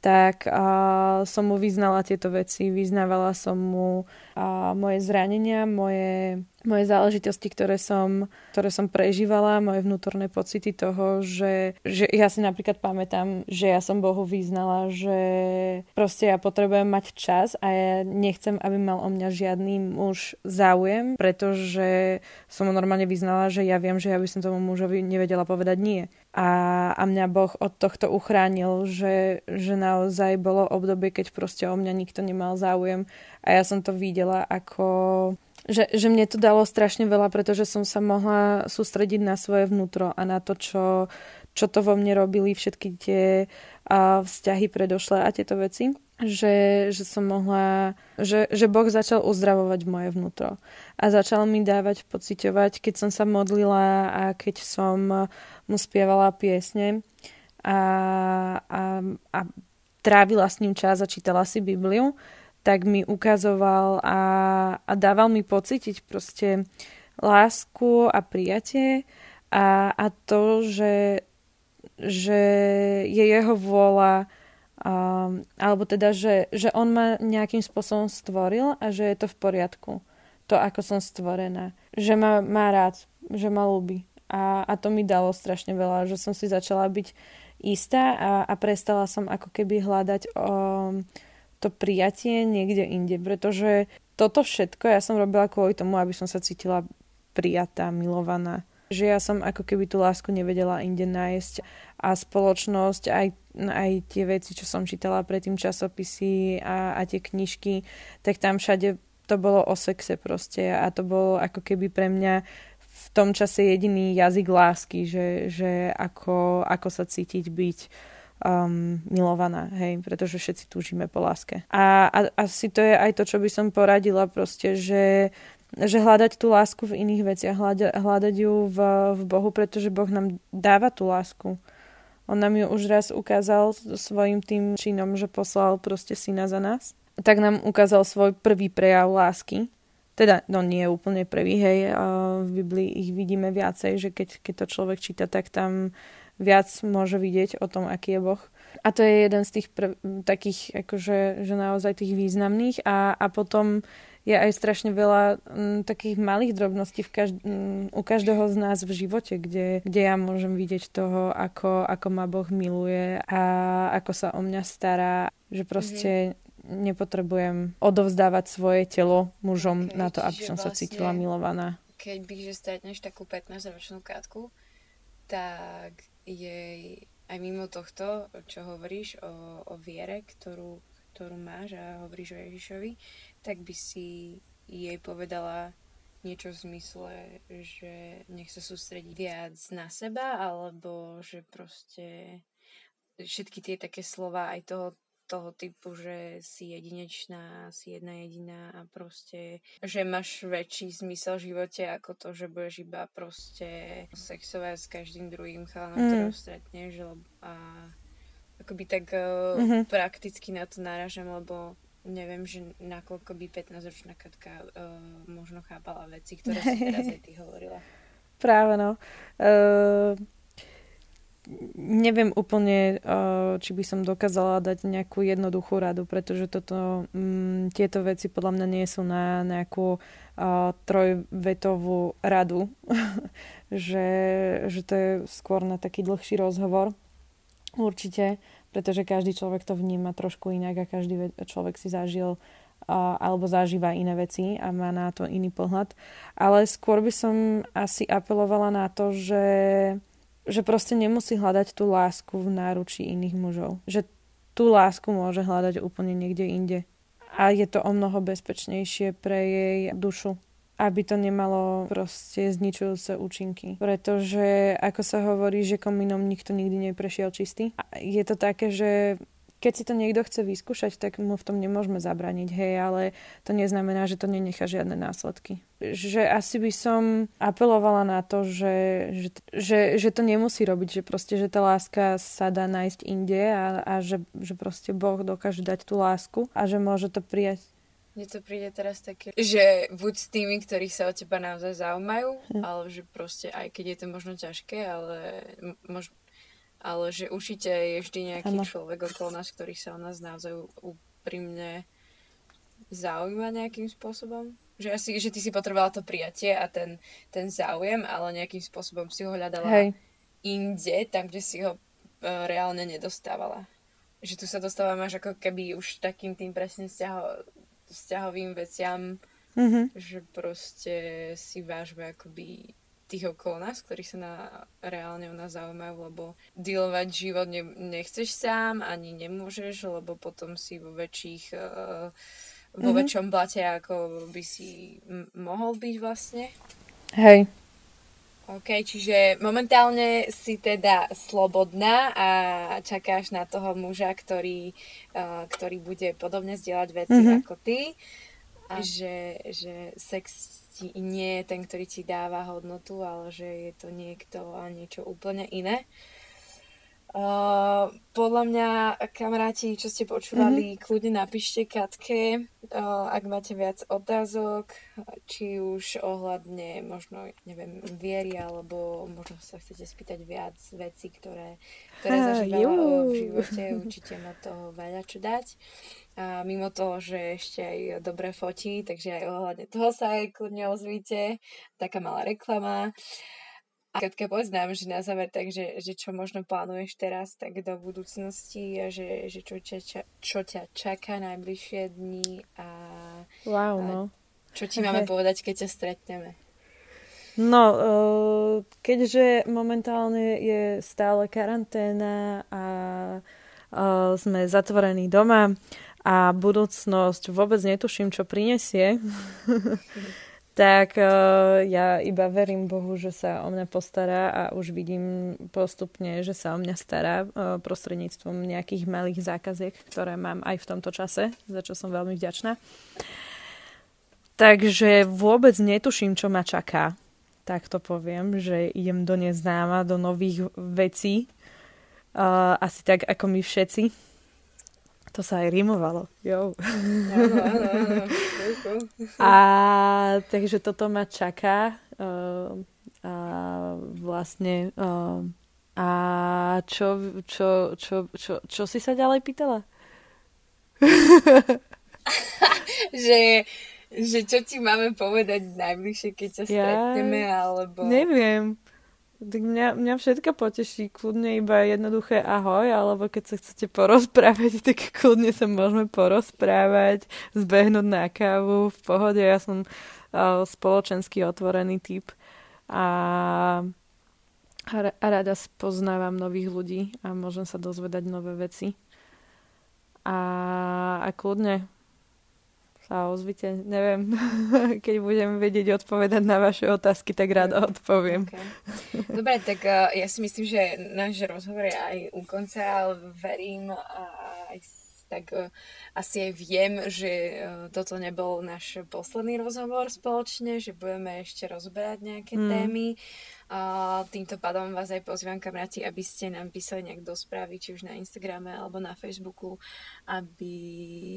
tak uh, som mu vyznala tieto veci, vyznávala som mu uh, moje zranenia, moje moje záležitosti, ktoré som, ktoré som prežívala, moje vnútorné pocity toho, že, že ja si napríklad pamätám, že ja som Bohu vyznala, že proste ja potrebujem mať čas a ja nechcem, aby mal o mňa žiadny muž záujem, pretože som mu normálne vyznala, že ja viem, že ja by som tomu mužovi nevedela povedať nie. A, a mňa Boh od tohto uchránil, že, že naozaj bolo obdobie, keď proste o mňa nikto nemal záujem a ja som to videla ako že, že mne to dalo strašne veľa, pretože som sa mohla sústrediť na svoje vnútro a na to, čo, čo to vo mne robili všetky tie a, vzťahy predošlé a tieto veci. Že, že som mohla, že, že Boh začal uzdravovať moje vnútro a začal mi dávať pociťovať, keď som sa modlila a keď som mu spievala piesne a, a, a trávila s ním čas a čítala si Bibliu, tak mi ukazoval a, a dával mi pocítiť proste lásku a prijatie a, a to, že, že je jeho vôľa um, alebo teda, že, že on ma nejakým spôsobom stvoril a že je to v poriadku. To, ako som stvorená. Že ma má rád, že ma ľúbi. A, a to mi dalo strašne veľa, že som si začala byť istá a, a prestala som ako keby hľadať um, to prijatie niekde inde, pretože toto všetko ja som robila kvôli tomu, aby som sa cítila prijatá, milovaná. Že ja som ako keby tú lásku nevedela inde nájsť a spoločnosť, aj, aj tie veci, čo som čítala predtým časopisy a, a tie knižky, tak tam všade to bolo o sexe proste a to bolo ako keby pre mňa v tom čase jediný jazyk lásky, že, že ako, ako sa cítiť byť um, milovaná, hej, pretože všetci túžime po láske. A, a asi to je aj to, čo by som poradila proste, že že hľadať tú lásku v iných veciach, hľadať, hľadať ju v, v Bohu, pretože Boh nám dáva tú lásku. On nám ju už raz ukázal svojim tým činom, že poslal proste syna za nás. Tak nám ukázal svoj prvý prejav lásky. Teda, no nie je úplne prvý, hej, v Biblii ich vidíme viacej, že keď, keď to človek číta, tak tam viac môže vidieť o tom, aký je Boh. A to je jeden z tých prv, takých, akože, že naozaj tých významných. A, a potom je aj strašne veľa m, takých malých drobností v každ- m, u každého z nás v živote, kde, kde ja môžem vidieť toho, ako, ako ma Boh miluje a ako sa o mňa stará. Že proste mm-hmm. nepotrebujem odovzdávať svoje telo mužom okay, na to, aby som vlastne, sa cítila milovaná. Keď bych, že stretneš takú 15-ročnú kátku, tak jej aj mimo tohto, čo hovoríš o, o viere, ktorú, ktorú máš a hovoríš o Ježišovi, tak by si jej povedala niečo v zmysle, že nech sa sústredí viac na seba, alebo že proste všetky tie také slova aj toho toho typu, že si jedinečná, si jedna jediná a proste, že máš väčší zmysel v živote ako to, že budeš iba proste sexovať s každým druhým chalanom, mm. ktorého stretneš a akoby tak mm-hmm. prakticky na to náražam, lebo neviem, že nakoľko by 15-ročná Katka uh, možno chápala veci, ktoré si teraz aj ty hovorila. Práve no. Uh, neviem úplne, eh, či by som dokázala dať nejakú jednoduchú radu, pretože toto, m, mm, tieto veci podľa mňa nie sú na nejakú uh, trojvetovú radu, že, že to je skôr na taký dlhší rozhovor. Určite, pretože každý človek to vníma trošku inak a každý človek si zažil alebo zažíva iné veci a má na to iný pohľad. Ale skôr by som asi apelovala na to, že že proste nemusí hľadať tú lásku v náručí iných mužov. Že tú lásku môže hľadať úplne niekde inde. A je to o mnoho bezpečnejšie pre jej dušu aby to nemalo proste zničujúce účinky. Pretože, ako sa hovorí, že komínom nikto nikdy neprešiel čistý. A je to také, že keď si to niekto chce vyskúšať, tak mu v tom nemôžeme zabraniť, hej, ale to neznamená, že to nenechá žiadne následky. Že asi by som apelovala na to, že, že, že, že to nemusí robiť, že proste, že tá láska sa dá nájsť inde a, a že, že proste Boh dokáže dať tú lásku a že môže to prijať. Mne to príde teraz také, že buď s tými, ktorí sa o teba naozaj zaujímajú, hm. ale že proste aj keď je to možno ťažké, ale možno ale že určite je vždy nejaký ano. človek okolo nás, ktorý sa o nás naozaj úprimne zaujíma nejakým spôsobom. Že, asi, že ty si potrebovala to prijatie a ten, ten záujem, ale nejakým spôsobom si ho hľadala Hej. inde, tam, kde si ho uh, reálne nedostávala. Že tu sa dostávam až ako keby už takým tým presne vzťaho, vzťahovým veciam, mm-hmm. že proste si vážme akoby tých okolo nás, ktorí sa na, reálne o nás zaujímajú, lebo dealovať život ne, nechceš sám, ani nemôžeš, lebo potom si vo väčších uh, vo mm-hmm. väčšom blate, ako by si m- mohol byť vlastne. Hej. OK, čiže momentálne si teda slobodná a čakáš na toho muža, ktorý, uh, ktorý bude podobne zdieľať veci mm-hmm. ako ty. A že, že sex ti nie je ten, ktorý ti dáva hodnotu, ale že je to niekto a niečo úplne iné. Uh, podľa mňa, kamaráti, čo ste počúvali, mm-hmm. kľudne napíšte Katke, uh, ak máte viac otázok, či už ohľadne možno, neviem, viery, alebo možno sa chcete spýtať viac vecí, ktoré, ktoré zažívala v živote. Určite má toho veľa čo dať. A mimo toho, že ešte aj dobre fotí, takže aj ohľadne toho sa aj kľudne ozvíte. Taká malá reklama. A Katka, poznám, že na záver, takže že čo možno plánuješ teraz, tak do budúcnosti a že, že čo, ťa, čo ťa čaká najbližšie dni a, wow, no. čo ti máme povedať, keď ťa stretneme. No, uh, keďže momentálne je stále karanténa a uh, sme zatvorení doma a budúcnosť vôbec netuším, čo prinesie, tak uh, ja iba verím Bohu, že sa o mňa postará a už vidím postupne, že sa o mňa stará uh, prostredníctvom nejakých malých zákaziek, ktoré mám aj v tomto čase, za čo som veľmi vďačná. Takže vôbec netuším, čo ma čaká. Tak to poviem, že idem do neznáma, do nových vecí. Uh, asi tak, ako my všetci to sa aj rimovalo. Jo. a takže toto ma čaká. Uh, a vlastne uh, a čo, čo, čo, čo, čo si sa ďalej pýtala? že, že čo ti máme povedať najbližšie, keď sa stretneme, ja, alebo... Neviem. Tak mňa, mňa všetko poteší, kľudne iba jednoduché ahoj, alebo keď sa chcete porozprávať, tak kľudne sa môžeme porozprávať, zbehnúť na kávu, v pohode, ja som uh, spoločensky otvorený typ. A, a rada spoznávam nových ľudí a môžem sa dozvedať nové veci. A, a kľudne sa ozvite. Neviem, keď budem vedieť odpovedať na vaše otázky, tak rád odpoviem. Okay. Dobre, tak uh, ja si myslím, že náš rozhovor je aj u konca, ale verím aj tak uh, asi aj viem, že uh, toto nebol náš posledný rozhovor spoločne, že budeme ešte rozberať nejaké mm. témy. Týmto pádom vás aj pozývam kamaráti, aby ste nám písali nejak do správy, či už na Instagrame alebo na Facebooku, aby,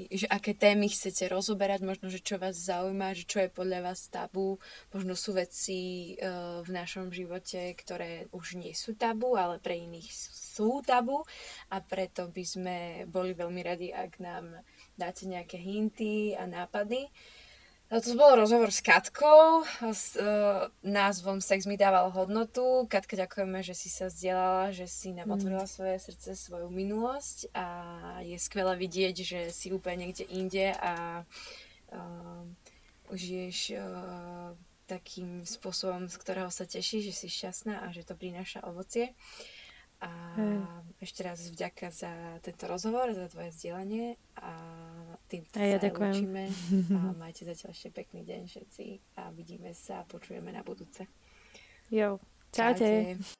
že aké témy chcete rozoberať, možno, že čo vás zaujíma, že čo je podľa vás tabu, možno sú veci uh, v našom živote, ktoré už nie sú tabu, ale pre iných sú tabu a preto by sme boli veľmi radi, ak nám dáte nejaké hinty a nápady. No, to bol rozhovor s Katkou s uh, názvom Sex mi dával hodnotu. Katka, ďakujeme, že si sa zdieľala, že si nám mm. otvorila svoje srdce, svoju minulosť a je skvelé vidieť, že si úplne niekde inde a uh, žiješ uh, takým spôsobom, z ktorého sa teší, že si šťastná a že to prináša ovocie. A hmm. ešte raz vďaka za tento rozhovor, za tvoje zdieľanie a tým a ja sa ďakujem. učíme a majte zatiaľ ešte pekný deň všetci a vidíme sa a počujeme na budúce. Jo, čaute. čaute.